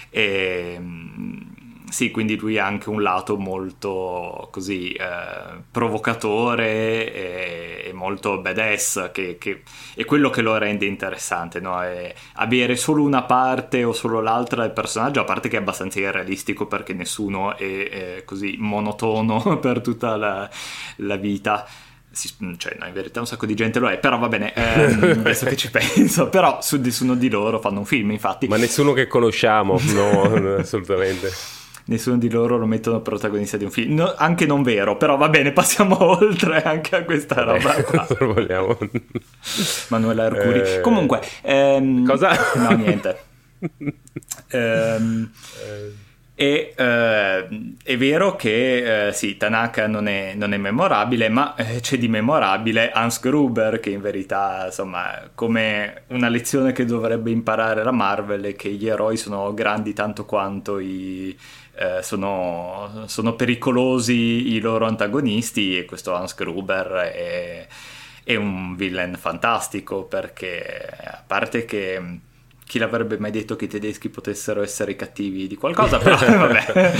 Speaker 2: E, ehm, sì, quindi lui ha anche un lato molto così eh, provocatore e, e, molto badass, che, che, è quello che lo rende interessante, no? avere solo una parte o solo l'altra del personaggio, a parte che è abbastanza irrealistico perché nessuno è, è così monotono per tutta la, la vita. Si, cioè, no, in verità un sacco di gente lo è, però va bene, ehm, adesso che ci penso, però su nessuno di loro fanno un film, infatti.
Speaker 1: Ma nessuno che conosciamo, no, assolutamente
Speaker 2: nessuno di loro lo mettono protagonista di un film. No, anche non vero, però va bene, passiamo oltre anche a questa roba qua. vogliamo. Manuela Arcuri. Eh... Comunque, ehm...
Speaker 1: cosa?
Speaker 2: No, niente. ehm... Eh... E eh, è vero che eh, sì, Tanaka non è, non è memorabile, ma eh, c'è di memorabile Hans Gruber, che in verità, insomma, come una lezione che dovrebbe imparare la Marvel è che gli eroi sono grandi tanto quanto i, eh, sono, sono, pericolosi i loro antagonisti e questo Hans Gruber è, è un villain fantastico perché a parte che chi l'avrebbe mai detto che i tedeschi potessero essere cattivi di qualcosa, però vabbè.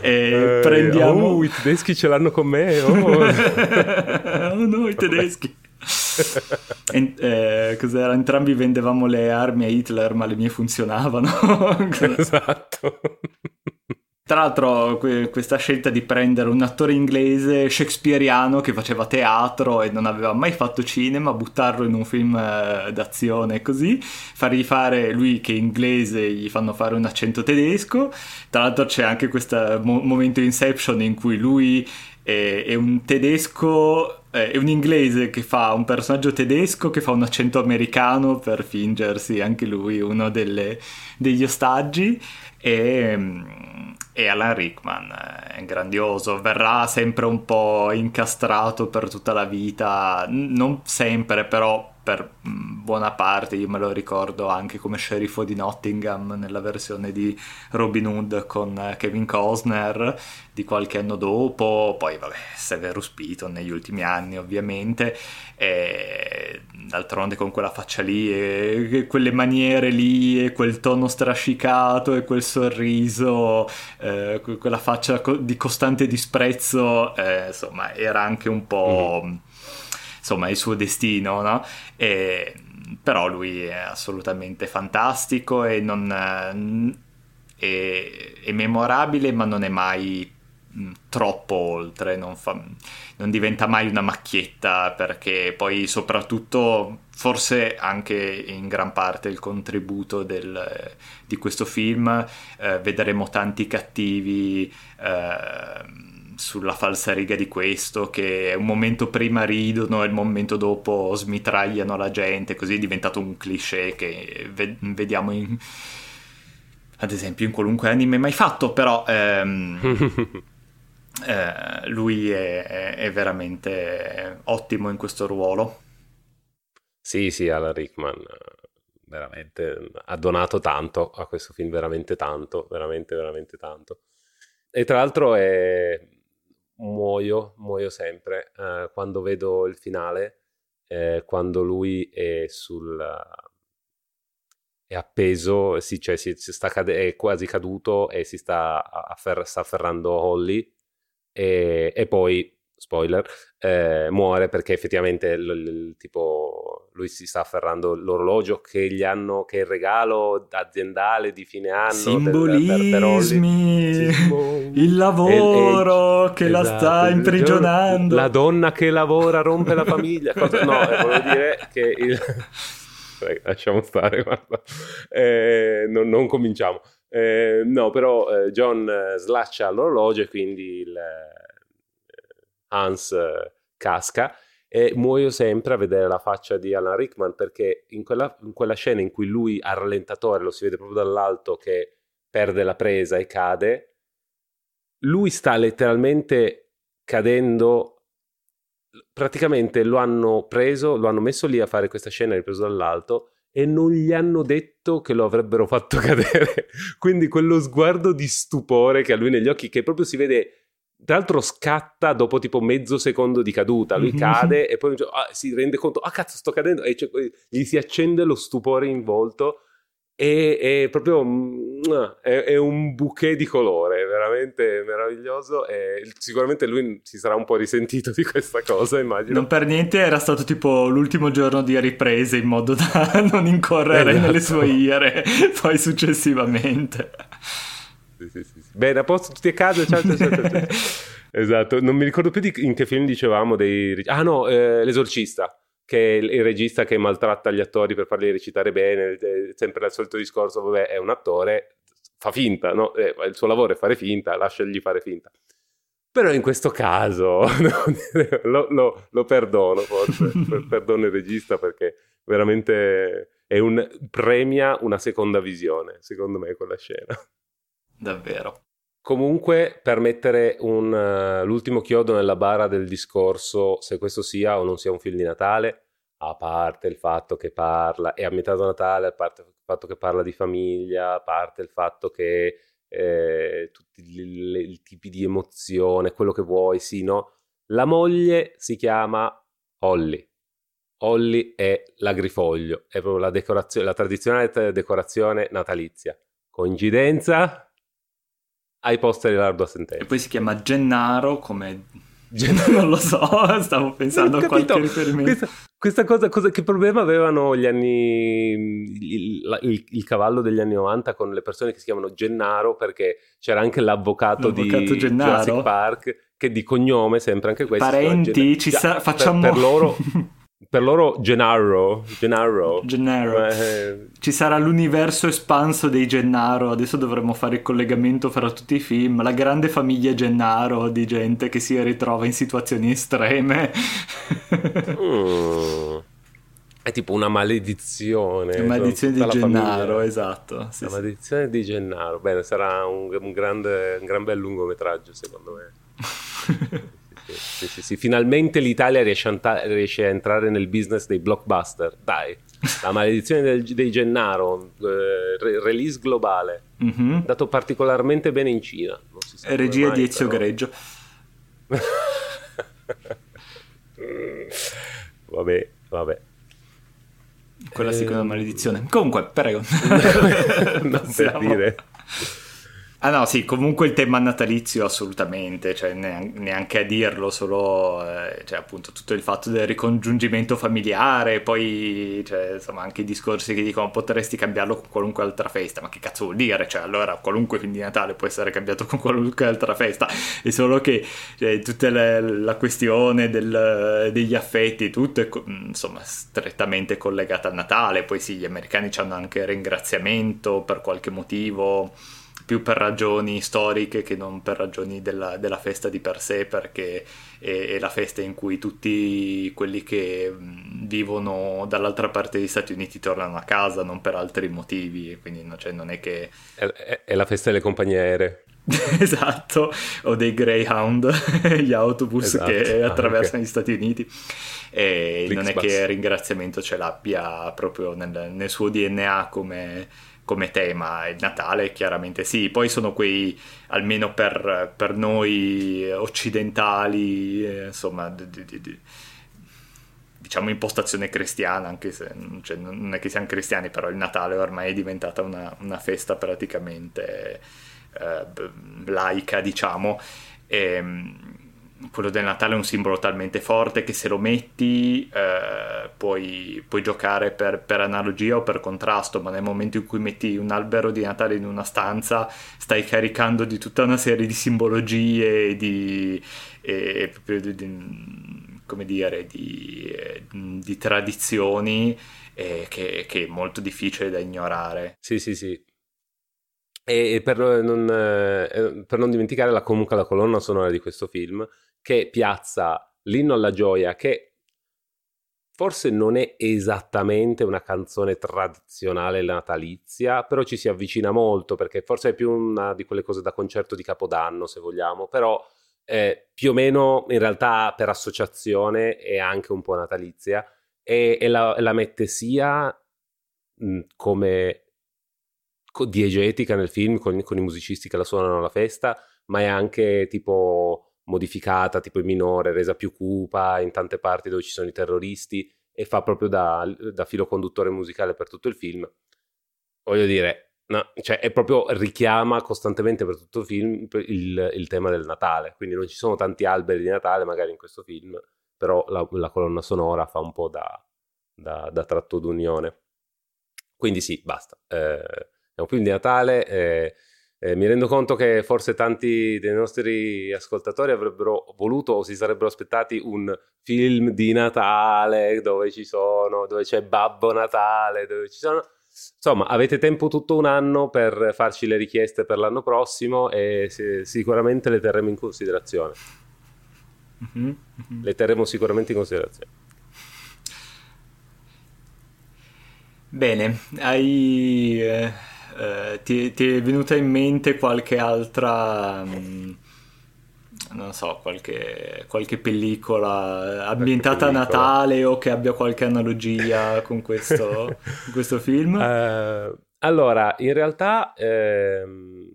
Speaker 1: eh, prendiamo... Oh, i tedeschi ce l'hanno con me, oh,
Speaker 2: oh no, i tedeschi. e, eh, cos'era? Entrambi vendevamo le armi a Hitler, ma le mie funzionavano.
Speaker 1: esatto.
Speaker 2: Tra l'altro questa scelta di prendere un attore inglese shakespeariano che faceva teatro e non aveva mai fatto cinema, buttarlo in un film eh, d'azione così, fargli fare lui che è inglese, gli fanno fare un accento tedesco. Tra l'altro c'è anche questo mo- momento Inception in cui lui è, è un tedesco eh, è un inglese che fa un personaggio tedesco che fa un accento americano per fingersi anche lui uno delle, degli ostaggi e mm, e Alan Rickman è grandioso, verrà sempre un po' incastrato per tutta la vita, non sempre però per mm, buona parte, io me lo ricordo anche come sceriffo di Nottingham nella versione di Robin Hood con eh, Kevin Costner di qualche anno dopo, poi vabbè Severus Piton negli ultimi anni ovviamente, e d'altronde con quella faccia lì e quelle maniere lì e quel tono strascicato e quel sorriso, eh, quella faccia di costante disprezzo, eh, insomma era anche un po'... Mm insomma il suo destino, no? E, però lui è assolutamente fantastico e non... è, è memorabile ma non è mai mh, troppo oltre, non, fa, non diventa mai una macchietta perché poi soprattutto forse anche in gran parte il contributo del, di questo film eh, vedremo tanti cattivi eh, sulla falsariga di questo che un momento prima ridono e il momento dopo smitragliano la gente così è diventato un cliché che ve- vediamo in, ad esempio in qualunque anime mai fatto però ehm, eh, lui è, è veramente ottimo in questo ruolo
Speaker 1: sì, sì, Alan Rickman veramente ha donato tanto a questo film, veramente tanto, veramente, veramente tanto. E tra l'altro è... muoio, muoio sempre eh, quando vedo il finale, eh, quando lui è sul... è appeso, sì, cioè si, si sta cade- è quasi caduto e si sta, affer- sta afferrando Holly. E, e poi spoiler, eh, muore perché effettivamente l- l- tipo lui si sta afferrando l'orologio che gli hanno, che è il regalo aziendale di fine anno
Speaker 2: simbolismi. Del, per, per il lavoro e, e, che esatto, la sta imprigionando.
Speaker 1: la donna che lavora rompe la famiglia Cosa, no, eh, volevo dire che il... lasciamo stare guarda. Eh, non, non, cominciamo. Eh, no però eh, John eh, slaccia l'orologio e quindi il Hans eh, casca e muoio sempre a vedere la faccia di Alan Rickman perché in quella, in quella scena in cui lui al rallentatore lo si vede proprio dall'alto che perde la presa e cade, lui sta letteralmente cadendo praticamente lo hanno preso, lo hanno messo lì a fare questa scena ripreso dall'alto e non gli hanno detto che lo avrebbero fatto cadere. Quindi quello sguardo di stupore che ha lui negli occhi, che proprio si vede tra l'altro scatta dopo tipo mezzo secondo di caduta, lui mm-hmm. cade e poi ah, si rende conto, ah cazzo sto cadendo, e cioè, gli si accende lo stupore in volto e è proprio mm, è, è, un bouquet di colore, veramente meraviglioso e sicuramente lui si sarà un po' risentito di questa cosa, immagino.
Speaker 2: Non per niente era stato tipo l'ultimo giorno di riprese in modo da non incorrere esatto. nelle sue ire poi successivamente
Speaker 1: sì, sì, sì. Bene, a posto tutti a casa, ciao, ciao, ciao, ciao. esatto, non mi ricordo più di in che film dicevamo dei... Ah no, eh, L'Esorcista, che è il, regista che maltratta gli attori per farli recitare bene, è sempre il solito discorso, vabbè, è un attore, fa finta, no? Eh, il suo lavoro è fare finta, lasciagli fare finta. Però in questo caso lo, lo, lo, perdono forse, perdono il regista perché veramente è un, premia una seconda visione, secondo me, quella scena.
Speaker 2: Davvero.
Speaker 1: Comunque, per mettere un, uh, l'ultimo chiodo nella bara del discorso, se questo sia o non sia un film di Natale, a parte il fatto che parla, è ambientato a Natale, a parte il fatto che parla di famiglia, a parte il fatto che eh, tutti i tipi di emozione, quello che vuoi, sì, no? La moglie si chiama Holly. Holly è l'agrifoglio, è proprio la, decorazione, la tradizionale decorazione natalizia. Coincidenza? Ai poster di Lardo a sentenza.
Speaker 2: E poi si chiama Gennaro come... non lo so, stavo pensando a qualche riferimento.
Speaker 1: Questa, questa cosa, cosa, che problema avevano gli anni... Il, il, il, cavallo degli anni 90 con le persone che si chiamano Gennaro perché c'era anche l'avvocato, l'avvocato di Gennaro. Jurassic Park che di cognome sempre anche questo.
Speaker 2: Parenti, ci sa- facciamo...
Speaker 1: Per, per loro... per loro Gennaro, Gennaro.
Speaker 2: Gennaro. Eh, Ci sarà l'universo espanso dei Gennaro, adesso dovremmo fare il collegamento fra tutti i film, la grande famiglia Gennaro di gente che si ritrova in situazioni estreme.
Speaker 1: mm. È tipo una maledizione.
Speaker 2: La maledizione di Gennaro, famiglia. esatto.
Speaker 1: Sì, la sì. maledizione di Gennaro. Bene, sarà un, un, grande, un gran bel lungometraggio secondo me. Sì, sì, sì, Finalmente l'Italia riesce a, riesce a, entrare nel business dei blockbuster. Dai, la maledizione del, dei Gennaro, eh, re, release globale, mm-hmm. dato particolarmente bene in Cina.
Speaker 2: Regia mai, di Ezio però... Greggio.
Speaker 1: vabbè, vabbè.
Speaker 2: Quella sì che è una maledizione. Comunque, prego.
Speaker 1: non per dire.
Speaker 2: Ah no, sì, comunque il tema natalizio assolutamente, cioè neanche a dirlo, solo eh, cioè, appunto tutto il fatto del ricongiungimento familiare, poi cioè, insomma anche i discorsi che dicono potresti cambiarlo con qualunque altra festa, ma che cazzo vuol dire? Cioè allora qualunque film di Natale può essere cambiato con qualunque altra festa, è solo che cioè, tutta le, la questione del, degli affetti, tutto è insomma strettamente collegata al Natale, poi sì, gli americani hanno anche ringraziamento per qualche motivo più per ragioni storiche che non per ragioni della, della festa di per sé, perché è, è, la festa in cui tutti quelli che vivono dall'altra parte degli Stati Uniti tornano a casa, non per altri motivi, quindi cioè, non è che...
Speaker 1: È, è, la festa delle compagnie aeree.
Speaker 2: esatto, o dei Greyhound, gli autobus esatto. che attraversano ah, okay. gli Stati Uniti. E Flix non è bus. che ringraziamento ce l'abbia proprio nel, nel suo DNA come come tema. Il Natale chiaramente sì, poi sono quei, almeno per, per noi occidentali, eh, insomma, di, di, di, diciamo impostazione cristiana, anche se cioè, non è che siamo cristiani, però il Natale ormai è diventata una, una festa praticamente eh, laica, diciamo. E, ehm, quello del Natale è un simbolo talmente forte che se lo metti eh, puoi, puoi, giocare per, per, analogia o per contrasto, ma nel momento in cui metti un albero di Natale in una stanza stai caricando di tutta una serie di simbologie e di, e, di, di come dire, di, di tradizioni eh, che, che, è molto difficile da ignorare.
Speaker 1: Sì, sì, sì. E per non, eh, per non dimenticare la, comunque la colonna sonora di questo film, che piazza l'inno alla gioia, che forse non è esattamente una canzone tradizionale natalizia, però ci si avvicina molto perché forse è più una di quelle cose da concerto di Capodanno, se vogliamo, però eh, più o meno in realtà per associazione è anche un po' natalizia e, e, la, la, mette sia mh, come diegetica nel film con, con i musicisti che la suonano alla festa, ma è anche tipo modificata, tipo in minore, resa più cupa in tante parti dove ci sono i terroristi e fa proprio da, da filo conduttore musicale per tutto il film. Voglio dire, no, cioè è proprio richiama costantemente per tutto il film il, il, tema del Natale, quindi non ci sono tanti alberi di Natale magari in questo film, però la, la colonna sonora fa un po' da, da, da tratto d'unione. Quindi sì, basta. Eh, è un film di Natale. Eh, eh, mi rendo conto che forse tanti dei nostri ascoltatori avrebbero voluto o si sarebbero aspettati un film di Natale dove ci sono, dove c'è Babbo Natale, dove ci sono... Insomma, avete tempo tutto un anno per farci le richieste per l'anno prossimo e sicuramente le terremo in considerazione. Mm-hmm, mm-hmm. Le terremo sicuramente in considerazione.
Speaker 2: Bene, hai... Eh eh, ti, ti, è venuta in mente qualche altra... Mm, non so, qualche, qualche pellicola ambientata pellicola. a Natale o che abbia qualche analogia con questo, questo film? Uh,
Speaker 1: allora, in realtà ehm,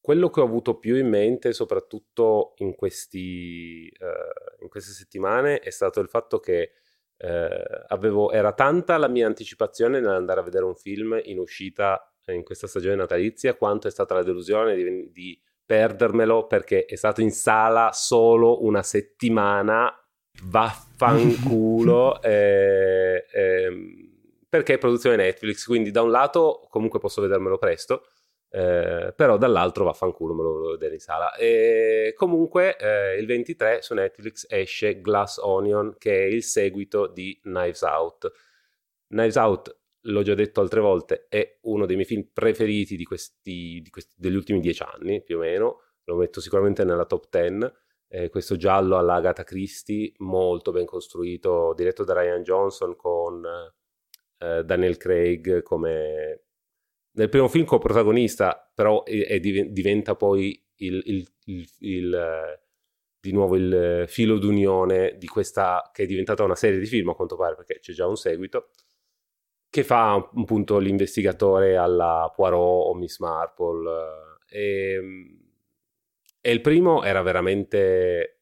Speaker 1: quello che ho avuto più in mente, soprattutto in, questi, uh, in queste settimane, è stato il fatto che uh, avevo, era tanta la mia anticipazione nell'andare a vedere un film in uscita in questa stagione natalizia quanto è stata la delusione di, di perdermelo perché è stato in sala solo una settimana vaffanculo eh, eh, perché è produzione Netflix quindi da un lato comunque posso vedermelo presto eh, però dall'altro vaffanculo me lo volevo vedere in sala. E comunque eh, il 23 su Netflix esce Glass Onion che è il seguito di Knives Out. Knives Out l'ho già detto altre volte, è uno dei miei film preferiti di questi, di questi, degli ultimi dieci anni, più o meno. Lo metto sicuramente nella top ten. Eh, questo giallo alla Agatha Christie, molto ben costruito, diretto da Ryan Johnson con eh, Daniel Craig come... Nel primo film co-protagonista, però è, è, diventa poi il, il, il, il eh, di nuovo il filo d'unione di questa che è diventata una serie di film a quanto pare perché c'è già un seguito che fa appunto l'investigatore alla Poirot o Miss Marple. E, ehm, e il primo era veramente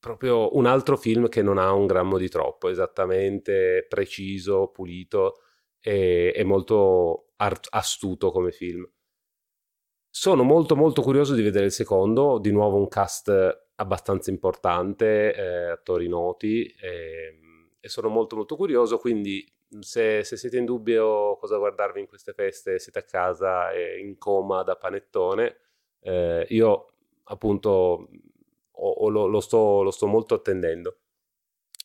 Speaker 1: proprio un altro film che non ha un grammo di troppo, esattamente preciso, pulito e, e molto art- astuto come film. sono molto molto curioso di vedere il secondo, di nuovo un cast abbastanza importante, eh, attori noti eh, e sono molto molto curioso, quindi se, se, siete in dubbio cosa guardarvi in queste feste, siete a casa e in coma da panettone, eh, io appunto o, o lo, lo, sto, lo, sto, molto attendendo.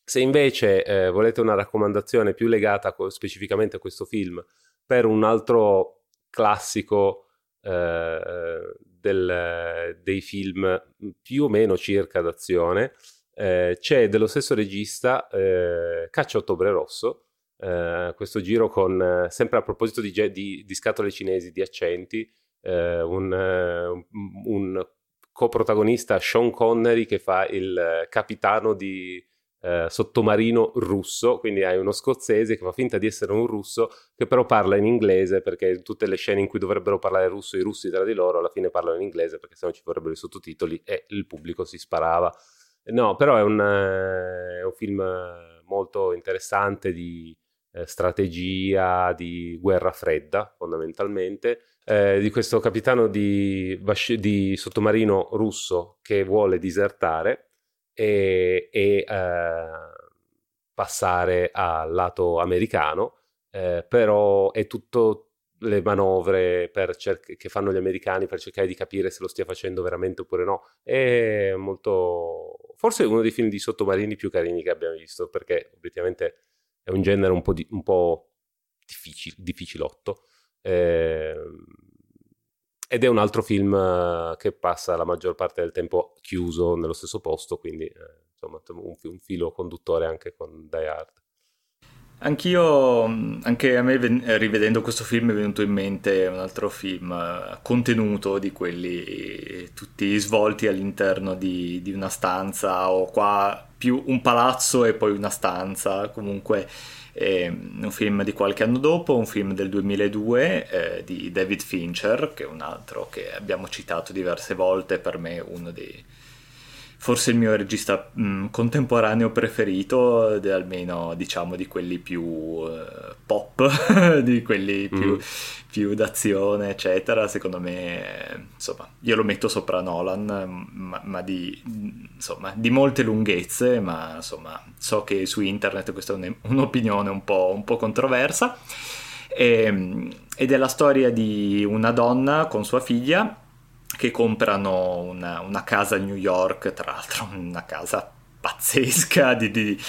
Speaker 1: Se invece eh, volete una raccomandazione più legata co- specificamente a questo film per un altro classico eh, del, dei film più o meno circa d'azione, eh, c'è dello stesso regista eh, Caccia Ottobre Rosso, eh, questo giro con, eh, sempre a proposito di, di, di, scatole cinesi, di accenti, eh, un, un, un coprotagonista Sean Connery che fa il capitano di eh, sottomarino russo, quindi hai uno scozzese che fa finta di essere un russo che però parla in inglese perché tutte le scene in cui dovrebbero parlare russo i russi tra di loro alla fine parlano in inglese perché sennò ci vorrebbero i sottotitoli e il pubblico si sparava. No, però è un, eh, è un film molto interessante di eh, strategia, di guerra fredda fondamentalmente. Eh, di questo capitano di, di, sottomarino russo che vuole disertare e, e eh, passare al lato americano, eh, però è tutto le manovre cer- che fanno gli americani per cercare di capire se lo stia facendo veramente oppure no. È molto. Forse uno dei film di sottomarini più carini che abbiamo visto, perché obiettivamente è un genere un po', di- un po difficil- difficilotto. Eh, ed è un altro film eh, che passa la maggior parte del tempo chiuso nello stesso posto, quindi eh, insomma un, un, filo conduttore anche con Die Hard.
Speaker 2: Anch'io, anche a me rivedendo questo film è venuto in mente un altro film eh, contenuto di quelli tutti svolti all'interno di, di una stanza o qua più un palazzo e poi una stanza, comunque è un film di qualche anno dopo, un film del 2002 eh, di David Fincher, che è un altro che abbiamo citato diverse volte, per me uno dei forse il mio regista mh, mm, contemporaneo preferito, almeno diciamo di quelli più uh, pop, di quelli più, mm. più, d'azione, eccetera. Secondo me, insomma, io lo metto sopra Nolan, ma, ma di, insomma, di, molte lunghezze, ma insomma, so che su internet questa è un'opinione un po', un po controversa. E, ehm, ed è la storia di una donna con sua figlia che comprano una, una, casa a New York, tra l'altro una casa pazzesca di, di,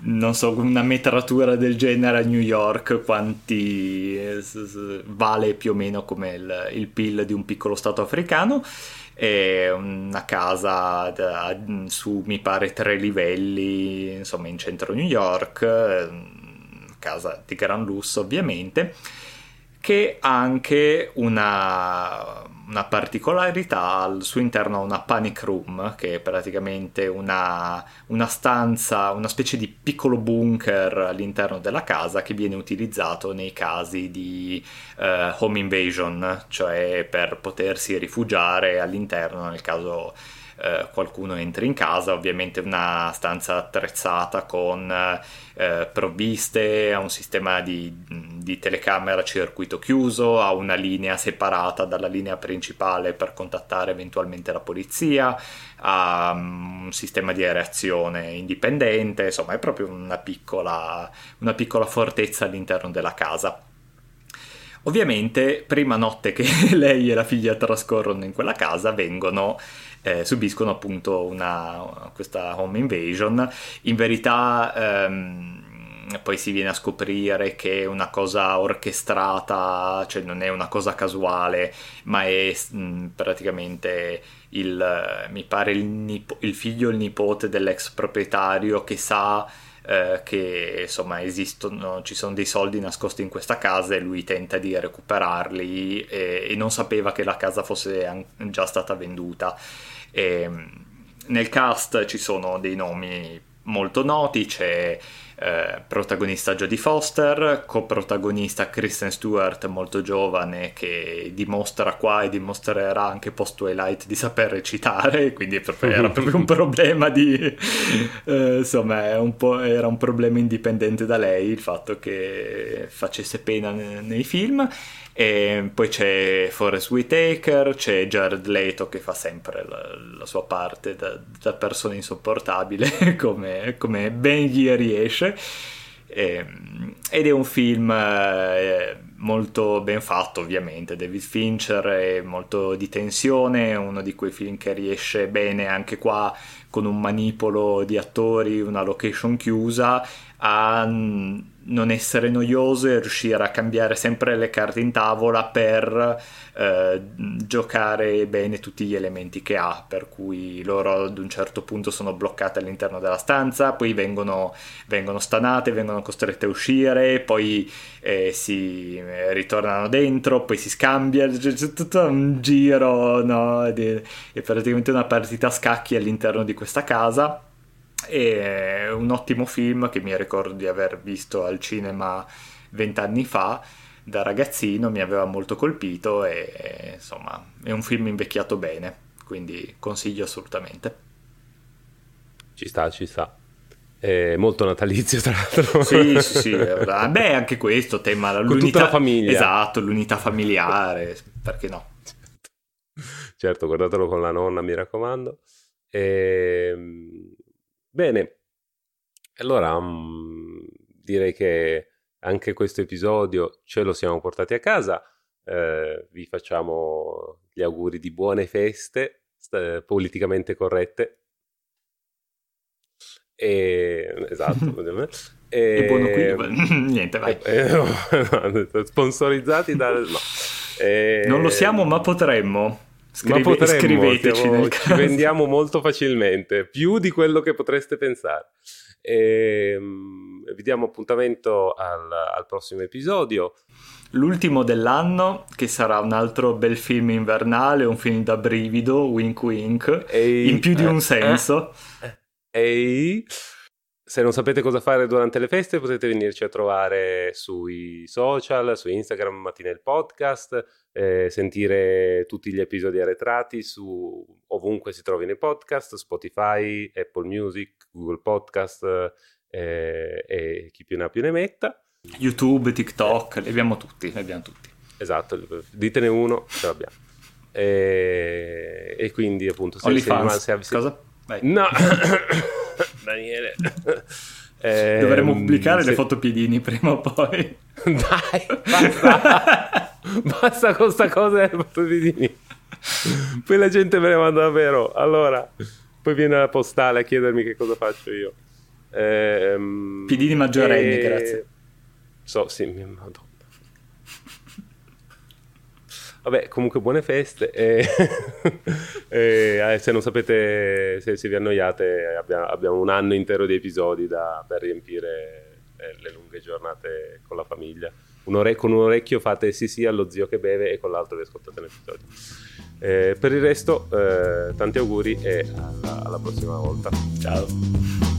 Speaker 2: non so una metratura del genere a New York quanti vale più o meno come il, il PIL di un piccolo stato africano. È una casa da, su mi pare tre livelli insomma in centro New York casa di gran lusso ovviamente che ha anche una una particolarità, al suo interno una panic room, che è praticamente una, una, stanza, una specie di piccolo bunker all'interno della casa che viene utilizzato nei casi di uh, home invasion, cioè per potersi rifugiare all'interno nel caso eh, qualcuno entri in casa, ovviamente una stanza attrezzata con eh, provviste, ha un sistema di, di telecamera a circuito chiuso, ha una linea separata dalla linea principale per contattare eventualmente la polizia, ha um, un sistema di reazione indipendente, insomma è proprio una piccola, una piccola fortezza all'interno della casa. Ovviamente, prima notte che lei e la figlia trascorrono in quella casa, vengono eh, subiscono appunto una, questa home invasion. In verità ehm, poi si viene a scoprire che è una cosa orchestrata, cioè non è una cosa casuale, ma è mh, praticamente il, mi pare il, nipo- il figlio o il nipote dell'ex proprietario che sa eh, che insomma esistono, ci sono dei soldi nascosti in questa casa e lui tenta di recuperarli e, e non sapeva che la casa fosse già stata venduta. E, ehm, nel cast ci sono dei nomi molto noti, c'è eh, protagonista Jodie Foster, coprotagonista Kristen Stewart molto giovane che dimostra qua e dimostrerà anche post Twilight di saper recitare, quindi era proprio un problema di... Eh, insomma un era un problema indipendente da lei il fatto che facesse pena nei, nei film E poi c'è Forrest Whitaker, c'è Jared Leto che fa sempre la, la sua parte da, da, persona insopportabile, come, come ben gli riesce. E, ed è un film eh, molto ben fatto, ovviamente. David Fincher è molto di tensione, uno di quei film che riesce bene anche qua con un manipolo di attori, una location chiusa, a non essere noioso e riuscire a cambiare sempre le carte in tavola per eh, giocare bene tutti gli elementi che ha, per cui loro ad un certo punto sono bloccate all'interno della stanza, poi vengono, vengono stanate, vengono costrette a uscire, poi eh, si ritornano dentro, poi si scambia, c'è tutto un giro, no? È praticamente una partita a scacchi all'interno di questa casa è un ottimo film che mi ricordo di aver visto al cinema vent'anni fa da ragazzino, mi aveva molto colpito e insomma è un film invecchiato bene, quindi consiglio assolutamente.
Speaker 1: Ci sta, ci sta. È molto natalizio, tra l'altro.
Speaker 2: Sì, sì, sì. Beh, anche questo tema.
Speaker 1: Con l'unità, tutta la famiglia.
Speaker 2: Esatto, l'unità familiare, perché no?
Speaker 1: Certo, guardatelo con la nonna, mi raccomando. E ehm, Bene, allora um, direi che anche questo episodio ce lo siamo portati a casa. Eh, vi facciamo gli auguri di buone feste, st- politicamente corrette. E, esatto.
Speaker 2: e, e buono qui. Niente, vai.
Speaker 1: Eh, sponsorizzati da... No.
Speaker 2: E... Non lo siamo, ma potremmo. Scrive, Ma potremmo, scriveteci siamo,
Speaker 1: ci vendiamo molto facilmente, più di quello che potreste pensare. E, um, vi diamo appuntamento al, al, prossimo episodio.
Speaker 2: L'ultimo dell'anno, che sarà un altro bel film invernale, un film da brivido, wink wink, Ehi, in più di eh, un senso.
Speaker 1: Eh, ehi, se non sapete cosa fare durante le feste potete venirci a trovare sui social, su Instagram, Mattina il podcast, eh, sentire tutti gli episodi arretrati su ovunque si trovino i podcast, Spotify, Apple Music, Google Podcast eh, e chi più ne ha più ne metta.
Speaker 2: YouTube, TikTok, li abbiamo tutti, li abbiamo tutti.
Speaker 1: Esatto, ditene uno, ce l'abbiamo. E, e quindi appunto...
Speaker 2: Se, OnlyFans, se, se, cosa?
Speaker 1: Vai. No, Daniele...
Speaker 2: Eh, Dovremmo pubblicare se... le foto piedini prima o poi.
Speaker 1: Dai, basta. Basta con sta cosa del fotodini. Poi la gente me ne manda davvero. Allora, poi viene la postale a chiedermi che cosa faccio io.
Speaker 2: Ehm, Piedini maggiorenni, e... grazie.
Speaker 1: So, sì, mia madonna. Vabbè, comunque buone feste. E... e, eh, se non sapete, se, se vi annoiate, abbiamo, abbiamo, un anno intero di episodi da, per riempire le, le lunghe giornate con la famiglia un ore- con un orecchio fate sì sì allo zio che beve e con l'altro vi ascoltate l'episodio. Eh, per il resto, eh, tanti auguri e alla, alla prossima volta.
Speaker 2: Ciao.